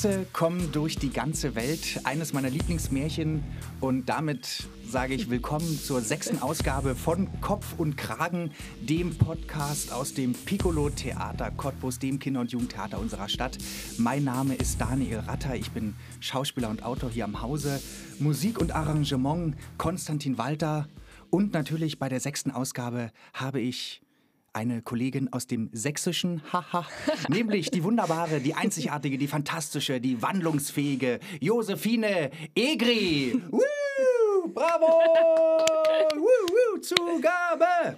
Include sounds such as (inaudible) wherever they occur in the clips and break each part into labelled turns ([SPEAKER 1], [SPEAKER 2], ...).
[SPEAKER 1] Sechse kommen durch die ganze Welt. Eines meiner Lieblingsmärchen. Und damit sage ich willkommen zur sechsten Ausgabe von Kopf und Kragen, dem Podcast aus dem Piccolo Theater Cottbus, dem Kinder- und Jugendtheater unserer Stadt. Mein Name ist Daniel Ratter. Ich bin Schauspieler und Autor hier am Hause. Musik und Arrangement Konstantin Walter. Und natürlich bei der sechsten Ausgabe habe ich eine Kollegin aus dem Sächsischen, haha, (laughs) nämlich die wunderbare, die einzigartige, die fantastische, die wandlungsfähige Josephine Egri. Woo, bravo! Woo, woo, Zugabe!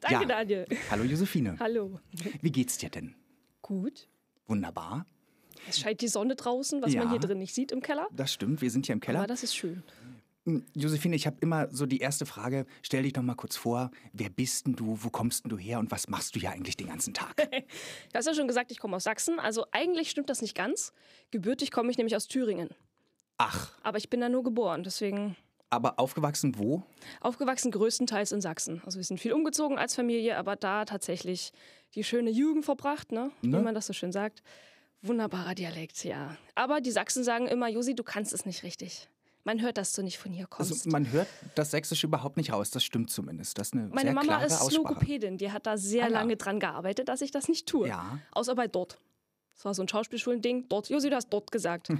[SPEAKER 2] Danke, Daniel.
[SPEAKER 1] Hallo Josephine.
[SPEAKER 2] Hallo.
[SPEAKER 1] Wie geht's dir denn?
[SPEAKER 2] Gut.
[SPEAKER 1] Wunderbar.
[SPEAKER 2] Es scheint die Sonne draußen, was
[SPEAKER 1] Ja.
[SPEAKER 2] man hier drin nicht sieht im Keller.
[SPEAKER 1] Das stimmt, wir sind hier im Keller.
[SPEAKER 2] Aber das ist schön.
[SPEAKER 1] Hm, Josephine, ich habe immer so die erste Frage. Stell dich doch mal kurz vor, wer bist denn du, wo kommst denn du her und was machst du hier eigentlich den ganzen Tag? (laughs)
[SPEAKER 2] Du hast ja schon gesagt, ich komme aus Sachsen. Also eigentlich stimmt das nicht ganz. Gebürtig komme ich nämlich aus Thüringen.
[SPEAKER 1] Ach,
[SPEAKER 2] Aber ich bin da nur geboren. Deswegen
[SPEAKER 1] aber aufgewachsen wo?
[SPEAKER 2] aufgewachsen größtenteils in Sachsen. Also wir sind viel umgezogen als Familie, aber da tatsächlich die schöne Jugend verbracht, ne?
[SPEAKER 1] Ne?
[SPEAKER 2] wie man das so schön sagt. Wunderbarer Dialekt, ja. Aber die Sachsen sagen immer, Josi, du kannst es nicht richtig. Man hört, dass du nicht von hier kommst.
[SPEAKER 1] Also man hört das Sächsische überhaupt nicht raus. Das stimmt zumindest. Das ist eine
[SPEAKER 2] Meine Mama ist
[SPEAKER 1] Aussprache.
[SPEAKER 2] Logopädin. Die hat da sehr
[SPEAKER 1] Ah, ja.
[SPEAKER 2] lange dran gearbeitet, dass ich das nicht tue.
[SPEAKER 1] Ja.
[SPEAKER 2] Außer bei dort. Das war so ein Schauspielschulending. Dort. Josi, du hast dort gesagt. (laughs)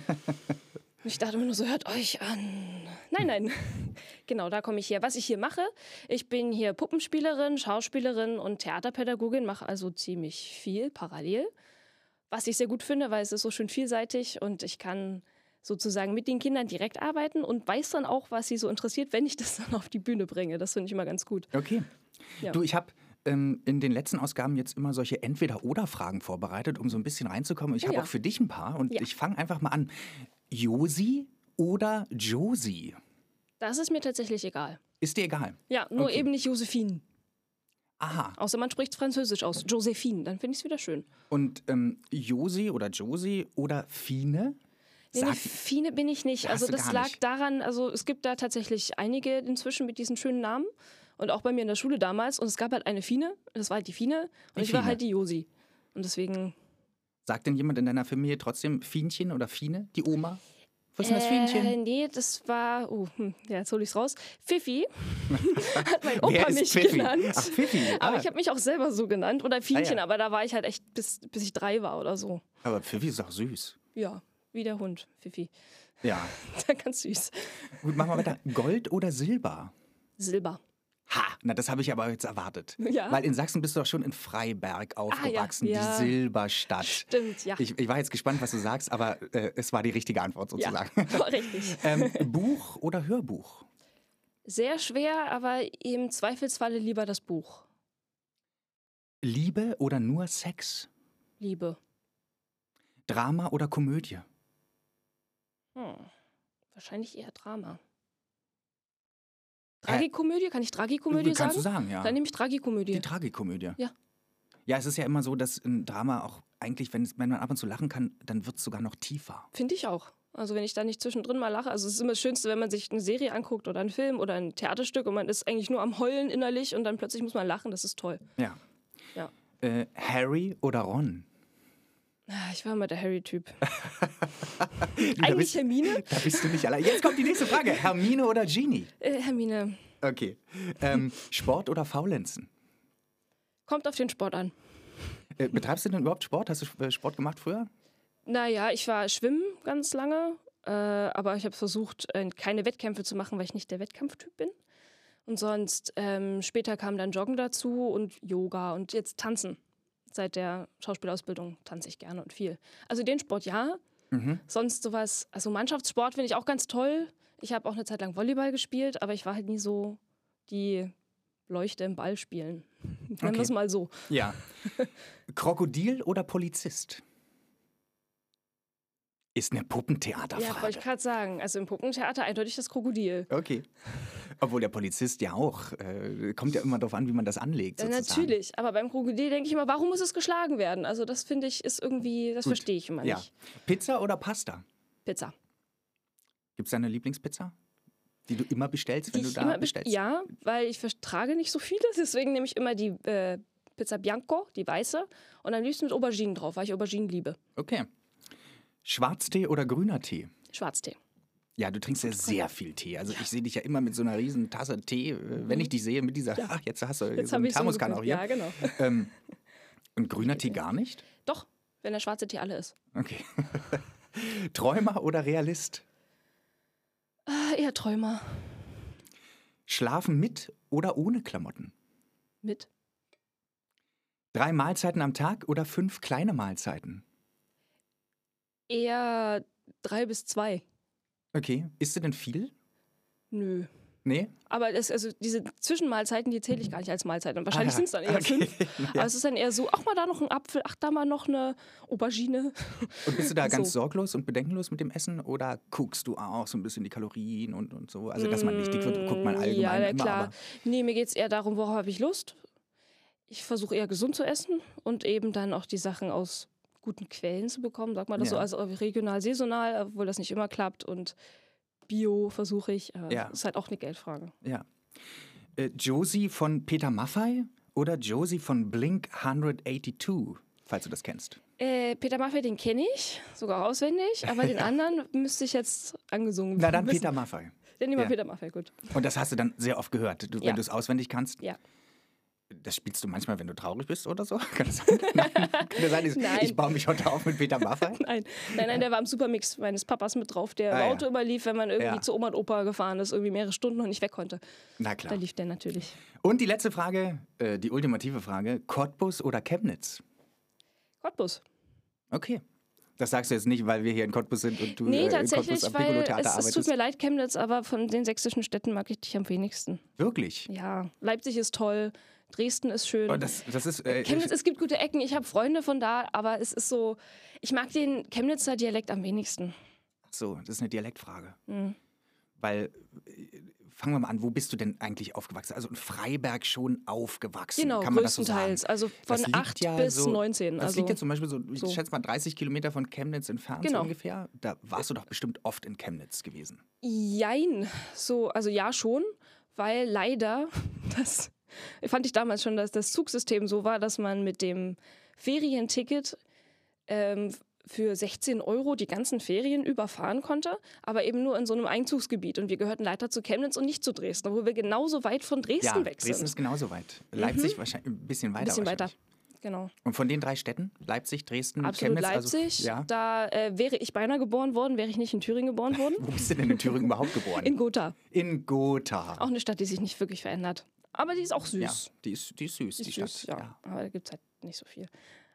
[SPEAKER 2] Ich dachte immer nur so, hört euch an. Nein, nein. (laughs) genau, da komme ich her. Was ich hier mache, ich bin hier Puppenspielerin, Schauspielerin und Theaterpädagogin, mache also ziemlich viel parallel. Was ich sehr gut finde, weil es ist so schön vielseitig und ich kann sozusagen mit den Kindern direkt arbeiten und weiß dann auch, was sie so interessiert, wenn ich das (laughs) dann auf die Bühne bringe. Das finde ich immer ganz gut.
[SPEAKER 1] Okay.
[SPEAKER 2] Ja.
[SPEAKER 1] Du, ich habe ähm, in den letzten Ausgaben jetzt immer solche Entweder-Oder-Fragen vorbereitet, um so ein bisschen reinzukommen. Ich habe
[SPEAKER 2] ja.
[SPEAKER 1] auch für dich ein paar und
[SPEAKER 2] Ja.
[SPEAKER 1] ich fange einfach mal an. Josi oder Josie?
[SPEAKER 2] Das ist mir tatsächlich egal.
[SPEAKER 1] Ist dir egal?
[SPEAKER 2] Ja, nur
[SPEAKER 1] Okay.
[SPEAKER 2] eben nicht Josephine.
[SPEAKER 1] Aha.
[SPEAKER 2] Außer man spricht Französisch aus. Josephine, dann finde ich es wieder schön.
[SPEAKER 1] Und ähm, Josi oder Josie oder Fine?
[SPEAKER 2] Nee, nee, Fine bin ich nicht. Also das lag
[SPEAKER 1] nicht.
[SPEAKER 2] daran, also es gibt da tatsächlich einige inzwischen mit diesen schönen Namen. Und auch bei mir in der Schule damals. Und es gab halt eine Fine, das war halt die Fine. Und
[SPEAKER 1] Die
[SPEAKER 2] ich war
[SPEAKER 1] Fine.
[SPEAKER 2] halt die Josi. Und deswegen.
[SPEAKER 1] Sagt denn jemand in deiner Familie trotzdem Fienchen oder Fine? Die Oma? Was ist denn das
[SPEAKER 2] Äh,
[SPEAKER 1] Fienchen?
[SPEAKER 2] nee, das war. Oh, hm, ja, jetzt hol ich's raus. Pfiffi (laughs) hat mein Opa mich
[SPEAKER 1] Pfiffi?
[SPEAKER 2] genannt.
[SPEAKER 1] Ach, Pfiffi.
[SPEAKER 2] Aber
[SPEAKER 1] ah.
[SPEAKER 2] ich habe mich auch selber so genannt. Oder Fienchen,
[SPEAKER 1] ja.
[SPEAKER 2] aber da war ich halt echt bis, bis ich drei war oder so.
[SPEAKER 1] Aber Pfiffi ist doch süß.
[SPEAKER 2] Ja, wie der Hund, Pfiffi.
[SPEAKER 1] Ja. (laughs)
[SPEAKER 2] Ganz süß.
[SPEAKER 1] Gut, machen wir weiter. Gold oder Silber?
[SPEAKER 2] Silber.
[SPEAKER 1] Ha, na das habe ich aber jetzt erwartet.
[SPEAKER 2] Ja.
[SPEAKER 1] Weil in Sachsen bist du doch schon in Freiberg aufgewachsen,
[SPEAKER 2] ja.
[SPEAKER 1] die Silberstadt.
[SPEAKER 2] Stimmt, ja.
[SPEAKER 1] Ich, ich war jetzt gespannt, was du sagst, aber äh, es war die richtige Antwort
[SPEAKER 2] ja,
[SPEAKER 1] sozusagen. (laughs)
[SPEAKER 2] war richtig.
[SPEAKER 1] ähm, Buch oder Hörbuch?
[SPEAKER 2] Sehr schwer, aber im Zweifelsfalle lieber das Buch.
[SPEAKER 1] Liebe oder nur Sex?
[SPEAKER 2] Liebe.
[SPEAKER 1] Drama oder Komödie?
[SPEAKER 2] Hm. Wahrscheinlich eher Drama. Tragikomödie? Kann ich Tragikomödie
[SPEAKER 1] Kannst
[SPEAKER 2] sagen?
[SPEAKER 1] du sagen, ja.
[SPEAKER 2] Dann nehme ich Tragikomödie.
[SPEAKER 1] Die Tragikomödie.
[SPEAKER 2] Ja.
[SPEAKER 1] Ja, es ist ja immer so, dass ein Drama auch eigentlich, wenn, es- wenn man ab und zu lachen kann, dann wird es sogar noch tiefer.
[SPEAKER 2] Finde ich auch. Also wenn ich da nicht zwischendrin mal lache. Also es ist immer das Schönste, wenn man sich eine Serie anguckt oder einen Film oder ein Theaterstück und man ist eigentlich nur am Heulen innerlich und dann plötzlich muss man lachen. Das ist toll.
[SPEAKER 1] Ja.
[SPEAKER 2] Ja.
[SPEAKER 1] Äh, Harry oder Ron?
[SPEAKER 2] Ah, Ich war immer der Harry-Typ. (laughs) Eigentlich
[SPEAKER 1] bist,
[SPEAKER 2] Hermine?
[SPEAKER 1] da bist du nicht allein. Jetzt kommt die nächste Frage. (laughs) Hermine oder Genie?
[SPEAKER 2] Äh, Hermine.
[SPEAKER 1] Okay. Ähm, Sport oder Faulenzen?
[SPEAKER 2] Kommt auf den Sport an.
[SPEAKER 1] Äh, betreibst du denn überhaupt Sport? Hast du äh, Sport gemacht früher?
[SPEAKER 2] Naja, ich war schwimmen ganz lange, äh, aber ich habe versucht, äh, keine Wettkämpfe zu machen, weil ich nicht der Wettkampftyp bin. Und sonst ähm, später kam dann Joggen dazu und Yoga und jetzt Tanzen. Seit der Schauspielausbildung tanze ich gerne und viel. Also den Sport ja. Sonst sowas, also Mannschaftssport finde ich auch ganz toll. Ich habe auch eine Zeit lang Volleyball gespielt, aber ich war halt nie so die Leuchte im Ball spielen. (laughs) Nennen wir
[SPEAKER 1] Okay.
[SPEAKER 2] es mal so.
[SPEAKER 1] Ja. (laughs) Krokodil oder Polizist? Ist eine
[SPEAKER 2] Ja,
[SPEAKER 1] Puppentheaterfrage.
[SPEAKER 2] wollte ich gerade sagen. Also im Puppentheater eindeutig das Krokodil.
[SPEAKER 1] okay. Obwohl der Polizist ja auch, äh, kommt ja immer darauf an, wie man das anlegt.
[SPEAKER 2] Ja,
[SPEAKER 1] Sozusagen.
[SPEAKER 2] natürlich, aber beim Krokodil denke ich immer, warum muss es geschlagen werden? Also das finde ich ist irgendwie, das
[SPEAKER 1] Gut.
[SPEAKER 2] verstehe ich immer
[SPEAKER 1] Ja.
[SPEAKER 2] nicht.
[SPEAKER 1] Pizza oder Pasta?
[SPEAKER 2] Pizza.
[SPEAKER 1] Gibt es deine Lieblingspizza? Die du immer bestellst, wenn
[SPEAKER 2] Die
[SPEAKER 1] du da bestellst?
[SPEAKER 2] Ja, weil ich vertrage nicht so viele, deswegen nehme ich immer die äh, Pizza Bianco, die weiße, und am liebsten mit Auberginen drauf, weil ich Auberginen liebe.
[SPEAKER 1] Okay. Schwarztee oder grüner Tee?
[SPEAKER 2] Schwarztee.
[SPEAKER 1] Ja, du trinkst ja sehr viel Tee. Also ich sehe dich ja immer mit so einer riesen Tasse Tee, äh, wenn ich dich sehe, mit dieser, (laughs) ach, jetzt hast du
[SPEAKER 2] Jetzt
[SPEAKER 1] so einen
[SPEAKER 2] ich so
[SPEAKER 1] Thermoskan auch hier.
[SPEAKER 2] Ja, genau. (laughs)
[SPEAKER 1] Ähm, und grüner Tee gar nicht?
[SPEAKER 2] Doch, wenn der schwarze Tee alle ist.
[SPEAKER 1] Okay. (laughs) Träumer oder Realist?
[SPEAKER 2] Ah, eher Träumer.
[SPEAKER 1] Schlafen mit oder ohne Klamotten?
[SPEAKER 2] Mit.
[SPEAKER 1] Drei Mahlzeiten am Tag oder fünf kleine Mahlzeiten?
[SPEAKER 2] Eher drei bis zwei.
[SPEAKER 1] Okay. Isst du denn viel?
[SPEAKER 2] Nö.
[SPEAKER 1] Nee?
[SPEAKER 2] Aber das, also diese Zwischenmahlzeiten, die zähle ich gar nicht als Mahlzeiten. Wahrscheinlich
[SPEAKER 1] Ah,
[SPEAKER 2] sind es dann eher
[SPEAKER 1] okay.
[SPEAKER 2] fünf. (laughs) Aber es ist dann eher so, ach mal da noch ein Apfel, ach da mal noch eine Aubergine.
[SPEAKER 1] Und bist du da (laughs) ganz
[SPEAKER 2] So.
[SPEAKER 1] sorglos und bedenkenlos mit dem Essen oder guckst du auch so ein bisschen die Kalorien und, und so? Also, dass man nicht dick wird, guckt man allgemein
[SPEAKER 2] Mm, Ja, na
[SPEAKER 1] immer.
[SPEAKER 2] klar.
[SPEAKER 1] Aber
[SPEAKER 2] Nee, mir geht es eher darum, worauf habe ich Lust. Ich versuche eher gesund zu essen und eben dann auch die Sachen aus guten Quellen zu bekommen. Sag mal das
[SPEAKER 1] Ja.
[SPEAKER 2] so, also regional, saisonal, obwohl das nicht immer klappt. Und Bio versuche ich. Aber
[SPEAKER 1] Ja.
[SPEAKER 2] ist halt auch eine Geldfrage.
[SPEAKER 1] ja. Äh, Josie von Peter Maffay oder Josie von Blink 182, falls du das kennst?
[SPEAKER 2] Äh, Peter Maffay, den kenne ich, sogar auswendig, aber den (laughs) anderen müsste ich jetzt angesungen
[SPEAKER 1] Na dann
[SPEAKER 2] wissen.
[SPEAKER 1] Peter Maffay.
[SPEAKER 2] Dann nehmen wir
[SPEAKER 1] Ja.
[SPEAKER 2] Peter Maffay, gut.
[SPEAKER 1] Und das hast du dann sehr oft gehört, wenn du es auswendig kannst.
[SPEAKER 2] Ja.
[SPEAKER 1] Das spielst du manchmal, wenn du traurig bist oder so? (laughs) Kann das sein? (laughs) Nein. Kann das sein? Ich,
[SPEAKER 2] Nein.
[SPEAKER 1] ich baue mich heute auf mit Peter Maffay? (laughs)
[SPEAKER 2] Nein, nein, nein, der war im Supermix meines Papas mit drauf, der
[SPEAKER 1] Ah,
[SPEAKER 2] im
[SPEAKER 1] ja.
[SPEAKER 2] Auto immer lief, wenn man irgendwie
[SPEAKER 1] Ja.
[SPEAKER 2] zu Oma und Opa gefahren ist, irgendwie mehrere Stunden und nicht weg konnte.
[SPEAKER 1] Na
[SPEAKER 2] Da
[SPEAKER 1] klar.
[SPEAKER 2] lief der natürlich.
[SPEAKER 1] Und die letzte Frage, äh, die ultimative Frage: Cottbus oder Chemnitz?
[SPEAKER 2] Cottbus.
[SPEAKER 1] Okay. Das sagst du jetzt nicht, weil wir hier in Cottbus sind und du
[SPEAKER 2] Nee,
[SPEAKER 1] äh, in
[SPEAKER 2] tatsächlich,
[SPEAKER 1] Cottbus am
[SPEAKER 2] weil es, es
[SPEAKER 1] arbeitest.
[SPEAKER 2] tut mir leid, Chemnitz, aber von den sächsischen Städten mag ich dich am wenigsten.
[SPEAKER 1] Wirklich?
[SPEAKER 2] Ja, Leipzig ist toll, Dresden ist schön.
[SPEAKER 1] Oh, das, das ist. Äh,
[SPEAKER 2] Chemnitz, es gibt gute Ecken, ich habe Freunde von da, aber es ist so, ich mag den Chemnitzer Dialekt am wenigsten.
[SPEAKER 1] Ach so, das ist eine Dialektfrage.
[SPEAKER 2] Mhm.
[SPEAKER 1] Weil, äh, fangen wir mal an, wo bist du denn eigentlich aufgewachsen? Also in Freiberg schon aufgewachsen.
[SPEAKER 2] Genau,
[SPEAKER 1] kann man das so
[SPEAKER 2] größtenteils.
[SPEAKER 1] sagen?
[SPEAKER 2] Also von
[SPEAKER 1] Das liegt
[SPEAKER 2] 8
[SPEAKER 1] ja
[SPEAKER 2] bis
[SPEAKER 1] so,
[SPEAKER 2] 19.
[SPEAKER 1] Das
[SPEAKER 2] Also,
[SPEAKER 1] liegt ja zum Beispiel so, ich
[SPEAKER 2] so.
[SPEAKER 1] schätze mal 30 Kilometer von Chemnitz entfernt so
[SPEAKER 2] Genau.
[SPEAKER 1] ungefähr. Da warst du doch bestimmt oft in Chemnitz gewesen.
[SPEAKER 2] Jein. So, also ja schon, weil leider (laughs) das fand ich damals schon, dass das Zugsystem so war, dass man mit dem Ferienticket ähm, für 16 Euro die ganzen Ferien überfahren konnte, aber eben nur in so einem Einzugsgebiet. Und wir gehörten leider zu Chemnitz und nicht zu Dresden, obwohl wir genauso weit von Dresden
[SPEAKER 1] ja,
[SPEAKER 2] weg
[SPEAKER 1] Dresden
[SPEAKER 2] sind.
[SPEAKER 1] ist genauso weit. Leipzig wahrscheinlich ein bisschen weiter.
[SPEAKER 2] Ein bisschen weiter. Genau.
[SPEAKER 1] Und von den drei Städten, Leipzig, Dresden,
[SPEAKER 2] Absolut
[SPEAKER 1] Chemnitz,
[SPEAKER 2] Leipzig.
[SPEAKER 1] also ja.
[SPEAKER 2] Da äh, wäre ich beinahe geboren worden, wäre ich nicht in Thüringen geboren worden. (laughs)
[SPEAKER 1] Wo bist du denn in Thüringen überhaupt geboren?
[SPEAKER 2] In Gotha.
[SPEAKER 1] In Gotha.
[SPEAKER 2] Auch eine Stadt, die sich nicht wirklich verändert. Aber die ist auch süß.
[SPEAKER 1] ja, die ist, die ist süß,
[SPEAKER 2] Die
[SPEAKER 1] die,
[SPEAKER 2] ist süß,
[SPEAKER 1] Stadt.
[SPEAKER 2] ja. Aber da gibt es halt nicht so viel.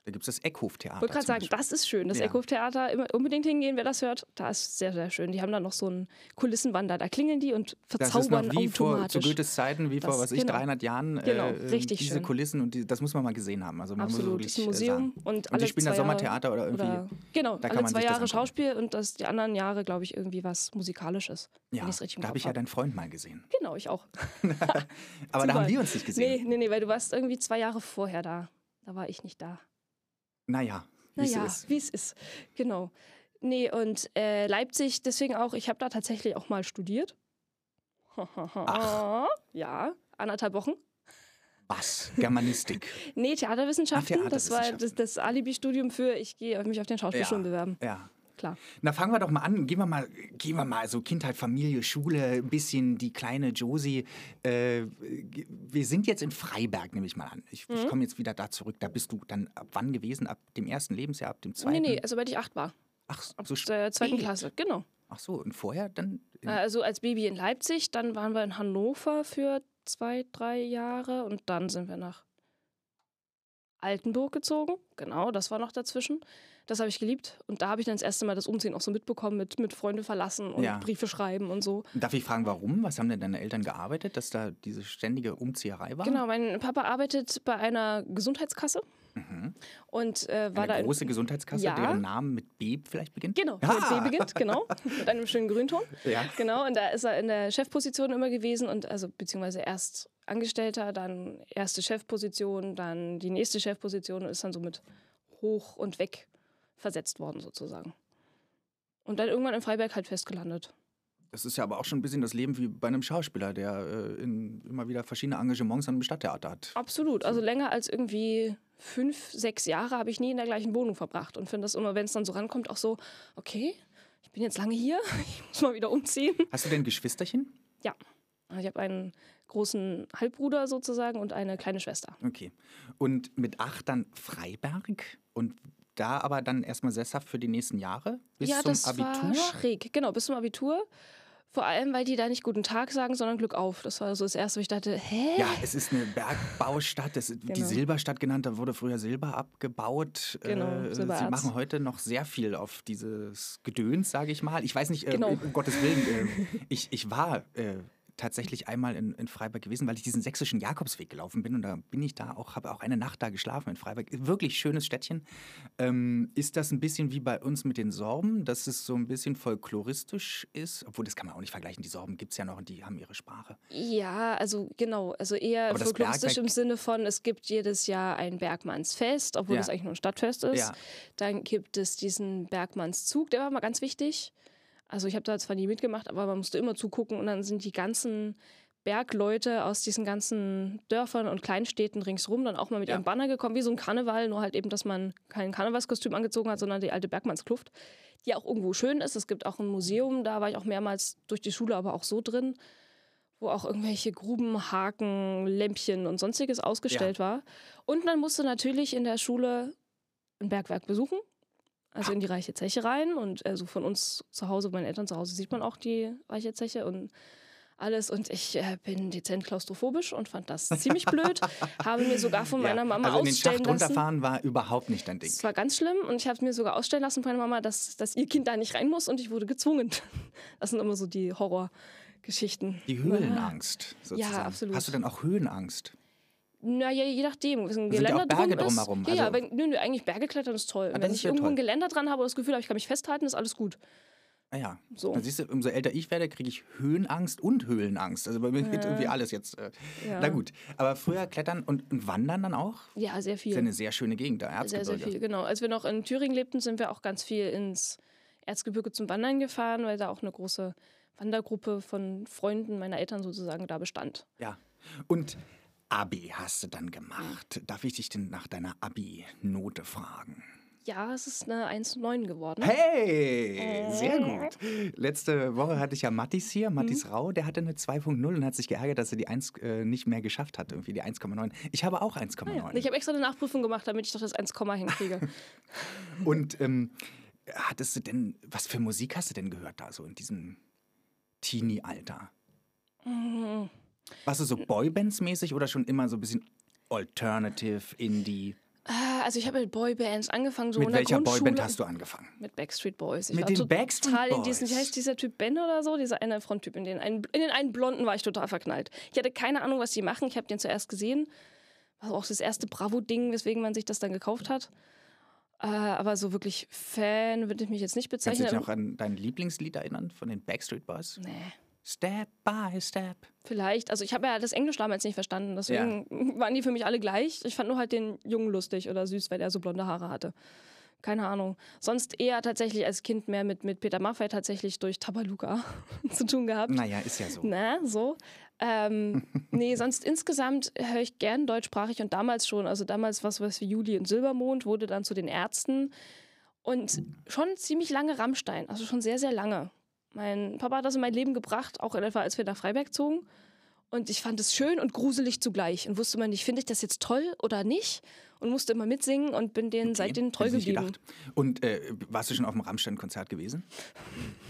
[SPEAKER 1] Da gibt es das Eckhof-Theater.
[SPEAKER 2] Ich wollte gerade sagen, das ist schön. Das
[SPEAKER 1] Ja.
[SPEAKER 2] Eckhof-Theater, immer unbedingt hingehen, wer das hört. Da ist sehr, sehr schön. Die haben da noch so einen Kulissenwander. Da klingeln die und
[SPEAKER 1] Das ist
[SPEAKER 2] verzaubern
[SPEAKER 1] noch wie vor, zu. Goethes Zeiten, wie vor,
[SPEAKER 2] Das-
[SPEAKER 1] was ich,
[SPEAKER 2] genau.
[SPEAKER 1] 300 Jahren.
[SPEAKER 2] Genau,
[SPEAKER 1] äh,
[SPEAKER 2] richtig
[SPEAKER 1] Diese
[SPEAKER 2] schön.
[SPEAKER 1] Kulissen und die, das muss man mal gesehen haben. Also man muss
[SPEAKER 2] Absolut.
[SPEAKER 1] wirklich
[SPEAKER 2] Das ist ein Museum
[SPEAKER 1] Sagen.
[SPEAKER 2] und,
[SPEAKER 1] Und
[SPEAKER 2] alle
[SPEAKER 1] die spielen da Sommertheater oder irgendwie.
[SPEAKER 2] Oder, genau,
[SPEAKER 1] da kann
[SPEAKER 2] alle
[SPEAKER 1] man
[SPEAKER 2] zwei Jahre. Schauspiel und das, die anderen Jahre, glaube ich, irgendwie was Musikalisches.
[SPEAKER 1] ja, da habe ich ja deinen Freund mal gesehen.
[SPEAKER 2] Genau, ich auch. (laughs)
[SPEAKER 1] Aber da haben wir uns nicht gesehen.
[SPEAKER 2] Nee, nee, nee, weil du warst irgendwie zwei Jahre vorher da. Da war ich nicht da.
[SPEAKER 1] Naja, wie es
[SPEAKER 2] Naja,
[SPEAKER 1] ist.
[SPEAKER 2] wie es ist. Genau. Nee, und äh, Leipzig, deswegen auch, ich habe da tatsächlich auch mal studiert.
[SPEAKER 1] Ach. (laughs)
[SPEAKER 2] Ja, anderthalb Wochen.
[SPEAKER 1] Was? Germanistik. (laughs)
[SPEAKER 2] Nee, Theaterwissenschaften.
[SPEAKER 1] Ach,
[SPEAKER 2] Das war das,
[SPEAKER 1] Theaterwissenschaften.
[SPEAKER 2] das Alibi-Studium für, ich gehe mich auf den Schauspielschulen
[SPEAKER 1] Ja.
[SPEAKER 2] bewerben.
[SPEAKER 1] Ja.
[SPEAKER 2] Klar.
[SPEAKER 1] Na, fangen wir doch mal an. Gehen wir mal, gehen wir mal so Kindheit, Familie, Schule, ein bisschen die kleine Josie. Äh, wir sind jetzt in Freiberg, nehme ich mal an. Ich,
[SPEAKER 2] Mhm.
[SPEAKER 1] ich komme jetzt wieder da zurück. Da bist du dann ab wann gewesen? Ab dem ersten Lebensjahr, ab dem zweiten?
[SPEAKER 2] Nee, nee, also, sobald ich acht war.
[SPEAKER 1] Ach,
[SPEAKER 2] Ab
[SPEAKER 1] so
[SPEAKER 2] der zweiten
[SPEAKER 1] spät.
[SPEAKER 2] Klasse, genau.
[SPEAKER 1] Ach so, und vorher dann? in-
[SPEAKER 2] Also als Baby in Leipzig, dann waren wir in Hannover für zwei, drei Jahre und dann sind wir nach Altenburg gezogen. Genau, das war noch dazwischen. Das habe ich geliebt. Und da habe ich dann das erste Mal das Umziehen auch so mitbekommen, mit, mit Freunde verlassen und
[SPEAKER 1] Ja.
[SPEAKER 2] Briefe schreiben und so.
[SPEAKER 1] Darf ich fragen, warum? Was haben denn deine Eltern gearbeitet, dass da diese ständige Umzieherei war?
[SPEAKER 2] Genau, mein Papa arbeitet bei einer Gesundheitskasse
[SPEAKER 1] Mhm.
[SPEAKER 2] und äh, war
[SPEAKER 1] Eine
[SPEAKER 2] da in,
[SPEAKER 1] große Gesundheitskasse,
[SPEAKER 2] Ja.
[SPEAKER 1] deren Name mit B vielleicht beginnt?
[SPEAKER 2] Genau,
[SPEAKER 1] Ah.
[SPEAKER 2] mit B beginnt, genau, (laughs) mit einem schönen Grünton.
[SPEAKER 1] Ja.
[SPEAKER 2] Genau, und da ist er in der Chefposition immer gewesen und also beziehungsweise erst Angestellter, dann erste Chefposition, dann die nächste Chefposition und ist dann so mit hoch und weg versetzt worden sozusagen. Und dann irgendwann in Freiberg halt festgelandet.
[SPEAKER 1] Das ist ja aber auch schon ein bisschen das Leben wie bei einem Schauspieler, der äh, in, immer wieder verschiedene Engagements an einem Stadttheater hat.
[SPEAKER 2] Absolut. Also länger als irgendwie fünf, sechs Jahre habe ich nie in der gleichen Wohnung verbracht und finde das immer, wenn es dann so rankommt, auch so, okay, ich bin jetzt lange hier, (laughs) ich muss mal wieder umziehen.
[SPEAKER 1] Hast du denn Geschwisterchen?
[SPEAKER 2] Ja. Ich habe einen großen Halbbruder sozusagen und eine kleine Schwester.
[SPEAKER 1] Okay. Und mit acht dann Freiberg und da aber dann erstmal sesshaft für die nächsten Jahre bis
[SPEAKER 2] ja,
[SPEAKER 1] zum Abitur?
[SPEAKER 2] war schräg. Genau, bis zum Abitur. Vor allem, weil die da nicht guten Tag sagen, sondern Glück auf. Das war so das Erste, wo ich dachte, hä?
[SPEAKER 1] Ja, es ist eine Bergbaustadt, das, die
[SPEAKER 2] Genau.
[SPEAKER 1] Silberstadt genannt, da wurde früher Silber abgebaut.
[SPEAKER 2] Genau,
[SPEAKER 1] Äh, Sie machen heute noch sehr viel auf dieses Gedöns, sage ich mal. Ich weiß nicht, äh,
[SPEAKER 2] Genau.
[SPEAKER 1] um Gottes Willen, äh, ich, ich war äh, tatsächlich einmal in, in Freiberg gewesen, weil ich diesen sächsischen Jakobsweg gelaufen bin und da bin ich da auch, habe auch eine Nacht da geschlafen in Freiberg. Wirklich schönes Städtchen. Ähm, ist das ein bisschen wie bei uns mit den Sorben, dass es so ein bisschen folkloristisch ist? Obwohl, das kann man auch nicht vergleichen. Die Sorben gibt es ja noch und die haben ihre Sprache.
[SPEAKER 2] Ja, also genau. Also eher
[SPEAKER 1] Aber das
[SPEAKER 2] folkloristisch im Sinne von, es gibt jedes Jahr ein Bergmannsfest, obwohl
[SPEAKER 1] Ja.
[SPEAKER 2] es eigentlich nur ein Stadtfest ist.
[SPEAKER 1] Ja.
[SPEAKER 2] Dann gibt es diesen Bergmannszug, der war mal ganz wichtig. Also ich habe da zwar nie mitgemacht, aber man musste immer zugucken und dann sind die ganzen Bergleute aus diesen ganzen Dörfern und Kleinstädten ringsrum dann auch mal mit
[SPEAKER 1] Ja.
[SPEAKER 2] ihrem Banner gekommen, wie so ein Karneval, nur halt eben, dass man kein Karnevalskostüm angezogen hat, sondern die alte Bergmannskluft, die auch irgendwo schön ist. Es gibt auch ein Museum, da war ich auch mehrmals durch die Schule, aber auch so drin, wo auch irgendwelche Gruben, Haken, Lämpchen und sonstiges ausgestellt war. Und man musste natürlich in der Schule ein Bergwerk besuchen. Also in die Reiche Zeche rein. Und also von uns zu Hause, meinen Eltern zu Hause, sieht man auch die Reiche Zeche und alles. Und ich äh, bin dezent klaustrophobisch und fand das ziemlich blöd. (laughs) Habe mir sogar von meiner Mama
[SPEAKER 1] also in den
[SPEAKER 2] ausstellen
[SPEAKER 1] Schacht
[SPEAKER 2] lassen.
[SPEAKER 1] runterfahren war überhaupt nicht dein Ding.
[SPEAKER 2] Das war ganz schlimm und ich habe mir sogar ausstellen lassen von meiner Mama, dass, dass ihr Kind da nicht rein muss und ich wurde gezwungen. (laughs) Das sind immer so die Horrorgeschichten.
[SPEAKER 1] Die Höhenangst sozusagen.
[SPEAKER 2] absolut.
[SPEAKER 1] Hast du denn auch Höhenangst?
[SPEAKER 2] Naja, je nachdem. Wenn ein
[SPEAKER 1] ja
[SPEAKER 2] Geländer drum ist,
[SPEAKER 1] drumherum,
[SPEAKER 2] Ja, ja,
[SPEAKER 1] also-
[SPEAKER 2] wenn, nö, nö, eigentlich Berge klettern ist toll.
[SPEAKER 1] das
[SPEAKER 2] wenn
[SPEAKER 1] ist
[SPEAKER 2] ich
[SPEAKER 1] ja
[SPEAKER 2] irgendwo
[SPEAKER 1] toll.
[SPEAKER 2] ein Geländer dran habe oder das Gefühl habe, ich kann mich festhalten, ist alles gut.
[SPEAKER 1] Ah ja.
[SPEAKER 2] So.
[SPEAKER 1] Dann siehst du, umso älter ich werde, kriege ich Höhenangst und Höhlenangst. Also bei mir geht irgendwie alles jetzt. Äh,
[SPEAKER 2] Ja.
[SPEAKER 1] Na gut. Aber früher klettern und, und wandern dann auch?
[SPEAKER 2] Ja, sehr viel.
[SPEAKER 1] Ist ja eine sehr schöne Gegend da,
[SPEAKER 2] Sehr,
[SPEAKER 1] Erzgebirge.
[SPEAKER 2] sehr viel, genau. Als wir noch in Thüringen lebten, sind wir auch ganz viel ins Erzgebirge zum Wandern gefahren, weil da auch eine große Wandergruppe von Freunden meiner Eltern sozusagen da bestand.
[SPEAKER 1] Ja. Und Abi hast du dann gemacht. Darf ich dich denn nach deiner Abi-Note fragen?
[SPEAKER 2] Ja, es ist eine 1,9 geworden.
[SPEAKER 1] Hey, sehr gut. Letzte Woche hatte ich ja Mattis hier,
[SPEAKER 2] Mhm.
[SPEAKER 1] Mattis Rau, der hatte eine 2.0 und hat sich geärgert, dass er die 1 äh, nicht mehr geschafft hat, irgendwie die 1,9. Ich habe auch 1,9.
[SPEAKER 2] Ah Ja, ich habe extra eine Nachprüfung gemacht, damit ich doch das 1, hinkriege. (laughs)
[SPEAKER 1] Und ähm, hattest du denn, was für Musik hast du denn gehört da so in diesem Teenie-Alter?
[SPEAKER 2] Mhm.
[SPEAKER 1] Warst du so Boybands-mäßig oder schon immer so ein bisschen Alternative, Indie?
[SPEAKER 2] Ah, also ich habe mit Boybands angefangen, so
[SPEAKER 1] Mit
[SPEAKER 2] in der
[SPEAKER 1] welcher. Boyband hast du angefangen?
[SPEAKER 2] Mit Backstreet Boys. Ich
[SPEAKER 1] Mit den
[SPEAKER 2] total
[SPEAKER 1] Backstreet
[SPEAKER 2] in diesen, wie
[SPEAKER 1] Boys?
[SPEAKER 2] heißt dieser Typ Ben oder so? Dieser eine Fronttyp. In den einen, in den einen Blonden war ich total verknallt. Ich hatte keine Ahnung, was die machen. Ich habe den zuerst gesehen. War auch das erste Bravo-Ding, weswegen man sich das dann gekauft hat. Äh, aber so wirklich Fan würde ich mich jetzt nicht
[SPEAKER 1] Kannst du
[SPEAKER 2] bezeichnen.
[SPEAKER 1] dich noch an dein Lieblingslied erinnern von den Backstreet Boys?
[SPEAKER 2] nee.
[SPEAKER 1] Step by Step.
[SPEAKER 2] Vielleicht. Also ich habe ja das Englisch damals nicht verstanden. Deswegen (laughs) waren die für mich alle gleich. Ich fand nur halt den Jungen lustig oder süß, weil er so blonde Haare hatte. Keine Ahnung. Sonst eher tatsächlich als Kind mehr mit, mit Peter Maffay tatsächlich durch Tabaluga (laughs) zu tun gehabt.
[SPEAKER 1] Naja, ist ja so.
[SPEAKER 2] Na, so. Ähm, (laughs) nee, sonst insgesamt höre ich gern deutschsprachig und damals schon. Also damals was was wie Juli und Silbermond wurde dann zu den Ärzten. Und schon ziemlich lange Rammstein, also schon sehr, sehr lange. Mein Papa hat das in mein Leben gebracht, auch in etwa, als wir nach Freiberg zogen. Und ich fand es schön und gruselig zugleich und wusste immer nicht, finde ich das jetzt toll oder nicht? Und musste immer mitsingen und bin denen seitdem treu geblieben.
[SPEAKER 1] Und äh, warst du schon auf dem Rammstein-Konzert gewesen?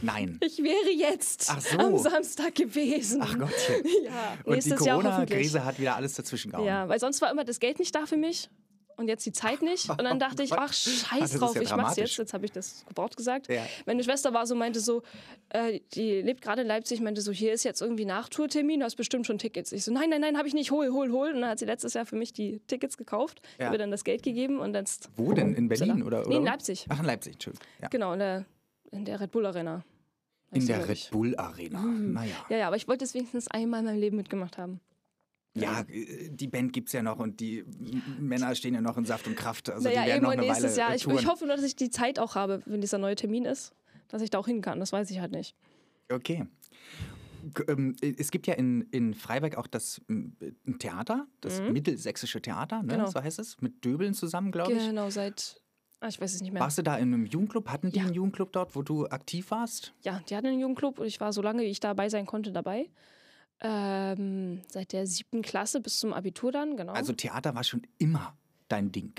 [SPEAKER 1] Nein. (laughs)
[SPEAKER 2] Ich wäre jetzt
[SPEAKER 1] so.
[SPEAKER 2] am Samstag gewesen.
[SPEAKER 1] Ach Gottchen. (laughs)
[SPEAKER 2] Ja,
[SPEAKER 1] Und die
[SPEAKER 2] nächstes hoffentlich.
[SPEAKER 1] Corona-Krise hat wieder alles dazwischen gehauen.
[SPEAKER 2] Ja, weil sonst war immer das Geld nicht da für mich und jetzt die Zeit nicht. Und dann dachte (laughs) ich, ach, scheiß drauf,
[SPEAKER 1] ja
[SPEAKER 2] ich mach's jetzt. Jetzt habe ich das gebraucht gesagt.
[SPEAKER 1] Ja.
[SPEAKER 2] Meine Schwester war so, meinte so, äh, die lebt gerade in Leipzig, meinte so, hier ist jetzt irgendwie Nachtourtermin, du hast bestimmt schon Tickets. Ich so, nein, nein, nein, habe ich nicht, hol, hol, hol. Und dann hat sie letztes Jahr für mich die Tickets gekauft,
[SPEAKER 1] Ja.
[SPEAKER 2] mir dann das Geld gegeben und jetzt.
[SPEAKER 1] Wo denn? In Berlin oder? oder
[SPEAKER 2] Nee, in? Leipzig.
[SPEAKER 1] Ach, in Leipzig, Entschuldigung. Ja.
[SPEAKER 2] Genau, in der, in der Red Bull Arena.
[SPEAKER 1] In der Red. Bull Arena. Naja.
[SPEAKER 2] Ja, ja, aber ich wollte es wenigstens einmal in meinem Leben mitgemacht haben.
[SPEAKER 1] Ja, äh, die Band gibt es ja noch und die M- Männer stehen ja noch in Saft und Kraft. Also
[SPEAKER 2] naja,
[SPEAKER 1] die werden noch eine
[SPEAKER 2] nächstes
[SPEAKER 1] Weile
[SPEAKER 2] Jahr.
[SPEAKER 1] äh,
[SPEAKER 2] Ich,
[SPEAKER 1] touren.
[SPEAKER 2] ich hoffe nur, dass ich die Zeit auch habe, wenn dieser neue Termin ist, dass ich da auch hin kann. Das weiß ich halt nicht.
[SPEAKER 1] Okay. Ähm, Es gibt ja in, in Freiberg auch das Theater, das Mittelsächsische Theater, ne?
[SPEAKER 2] Mhm. Genau.
[SPEAKER 1] so heißt es, mit Döbeln zusammen, glaube ich.
[SPEAKER 2] Genau, seit, ah, ich weiß es nicht mehr.
[SPEAKER 1] Warst du da in einem Jugendclub? Hatten die
[SPEAKER 2] Ja.
[SPEAKER 1] einen Jugendclub dort, wo du aktiv warst?
[SPEAKER 2] Ja, die hatten einen Jugendclub und ich war so lange, wie ich dabei sein konnte, dabei. Ähm, seit der siebten Klasse bis zum Abitur dann, genau.
[SPEAKER 1] Also Theater war schon immer dein Ding.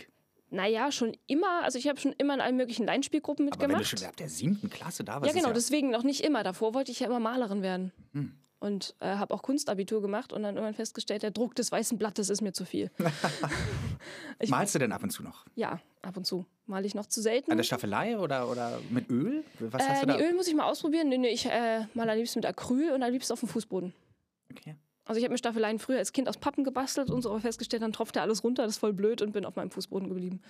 [SPEAKER 2] naja, schon immer, also ich habe schon immer in allen möglichen Laienspielgruppen
[SPEAKER 1] Aber wenn du
[SPEAKER 2] mitgemacht.
[SPEAKER 1] schon ab der siebten Klasse da warst,
[SPEAKER 2] ja, genau,
[SPEAKER 1] ist
[SPEAKER 2] deswegen noch nicht immer. Davor wollte ich ja immer Malerin werden.
[SPEAKER 1] Hm.
[SPEAKER 2] Und äh, habe auch Kunstabitur gemacht und dann irgendwann festgestellt, der Druck des weißen Blattes ist mir zu viel. (laughs) ich-
[SPEAKER 1] Malst du denn ab und zu noch?
[SPEAKER 2] Ja, ab und zu. Male ich noch zu selten.
[SPEAKER 1] An der Staffelei oder, oder mit Öl? Was hast
[SPEAKER 2] äh,
[SPEAKER 1] du da?
[SPEAKER 2] die Öl muss ich mal ausprobieren. Nee, nee, ich äh, mal am liebsten mit Acryl und am liebsten auf dem Fußboden.
[SPEAKER 1] Okay.
[SPEAKER 2] Also ich habe mir Staffeleien früher als Kind aus Pappen gebastelt und so, aber festgestellt, dann tropft ja alles runter, das ist voll blöd und bin auf meinem Fußboden geblieben.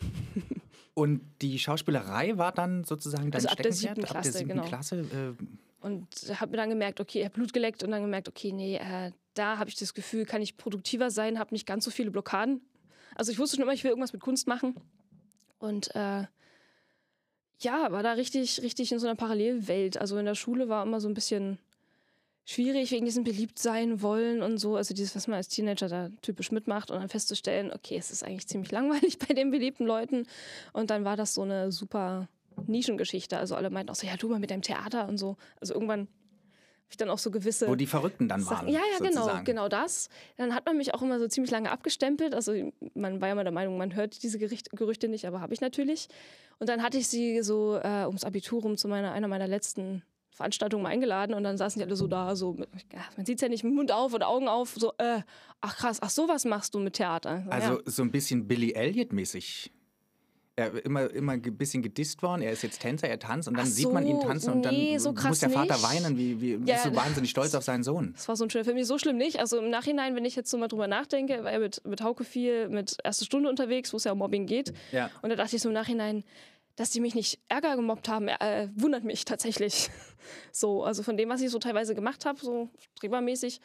[SPEAKER 2] (laughs)
[SPEAKER 1] Und die Schauspielerei war dann sozusagen dein
[SPEAKER 2] Also ab der siebten
[SPEAKER 1] ab der
[SPEAKER 2] Klasse,
[SPEAKER 1] siebten
[SPEAKER 2] genau.
[SPEAKER 1] Klasse äh,
[SPEAKER 2] Und habe mir dann gemerkt, okay, ich habe Blut geleckt und dann gemerkt, okay, nee, äh, da habe ich das Gefühl, kann ich produktiver sein, habe nicht ganz so viele Blockaden. Also ich wusste schon immer, ich will irgendwas mit Kunst machen. Und äh, ja, war da richtig, richtig in so einer Parallelwelt. Also in der Schule war immer so ein bisschen schwierig wegen diesem beliebt sein wollen und so. Also dieses, was man als Teenager da typisch mitmacht und dann festzustellen, okay, es ist eigentlich ziemlich langweilig (laughs) bei den beliebten Leuten. Und dann war das so eine super Nischengeschichte. Also alle meinten auch so, ja, du mal mit deinem Theater und so. Also irgendwann habe ich dann auch so gewisse.
[SPEAKER 1] wo die Verrückten dann
[SPEAKER 2] Sachen-
[SPEAKER 1] waren.
[SPEAKER 2] Ja, ja, genau,
[SPEAKER 1] sozusagen.
[SPEAKER 2] genau das. Dann hat man mich auch immer so ziemlich lange abgestempelt. Also man war ja immer der Meinung, man hört diese Gericht Gerüchte nicht, aber habe ich natürlich. Und dann hatte ich sie so äh, ums Abitur rum zu meiner, einer meiner letzten Veranstaltungen mal eingeladen und dann saßen die alle so da, so mit, ja, man sieht es ja nicht, mit Mund auf und Augen auf, so, äh, ach krass, ach sowas machst du mit Theater. So,
[SPEAKER 1] Also
[SPEAKER 2] ja.
[SPEAKER 1] so ein bisschen Billy Elliot-mäßig. Er immer, immer ein bisschen gedisst worden. Er ist jetzt Tänzer, er tanzt und dann
[SPEAKER 2] Ach
[SPEAKER 1] sieht man ihn
[SPEAKER 2] so,
[SPEAKER 1] tanzen und dann
[SPEAKER 2] nee, so
[SPEAKER 1] muss der Vater
[SPEAKER 2] nicht.
[SPEAKER 1] weinen, wie, wie
[SPEAKER 2] Ja,
[SPEAKER 1] ist so wahnsinnig stolz auf seinen Sohn.
[SPEAKER 2] Das war so ein schöner Film. So schlimm nicht. Also im Nachhinein, wenn ich jetzt so mal drüber nachdenke, war er mit, mit Hauke viel mit erste Stunde unterwegs, wo es ja um Mobbing geht.
[SPEAKER 1] Ja.
[SPEAKER 2] Und da dachte ich so im Nachhinein, dass die mich nicht Ärger gemobbt haben, äh, wundert mich tatsächlich. (laughs) So, also von dem, was ich so teilweise gemacht habe, so strebermäßig.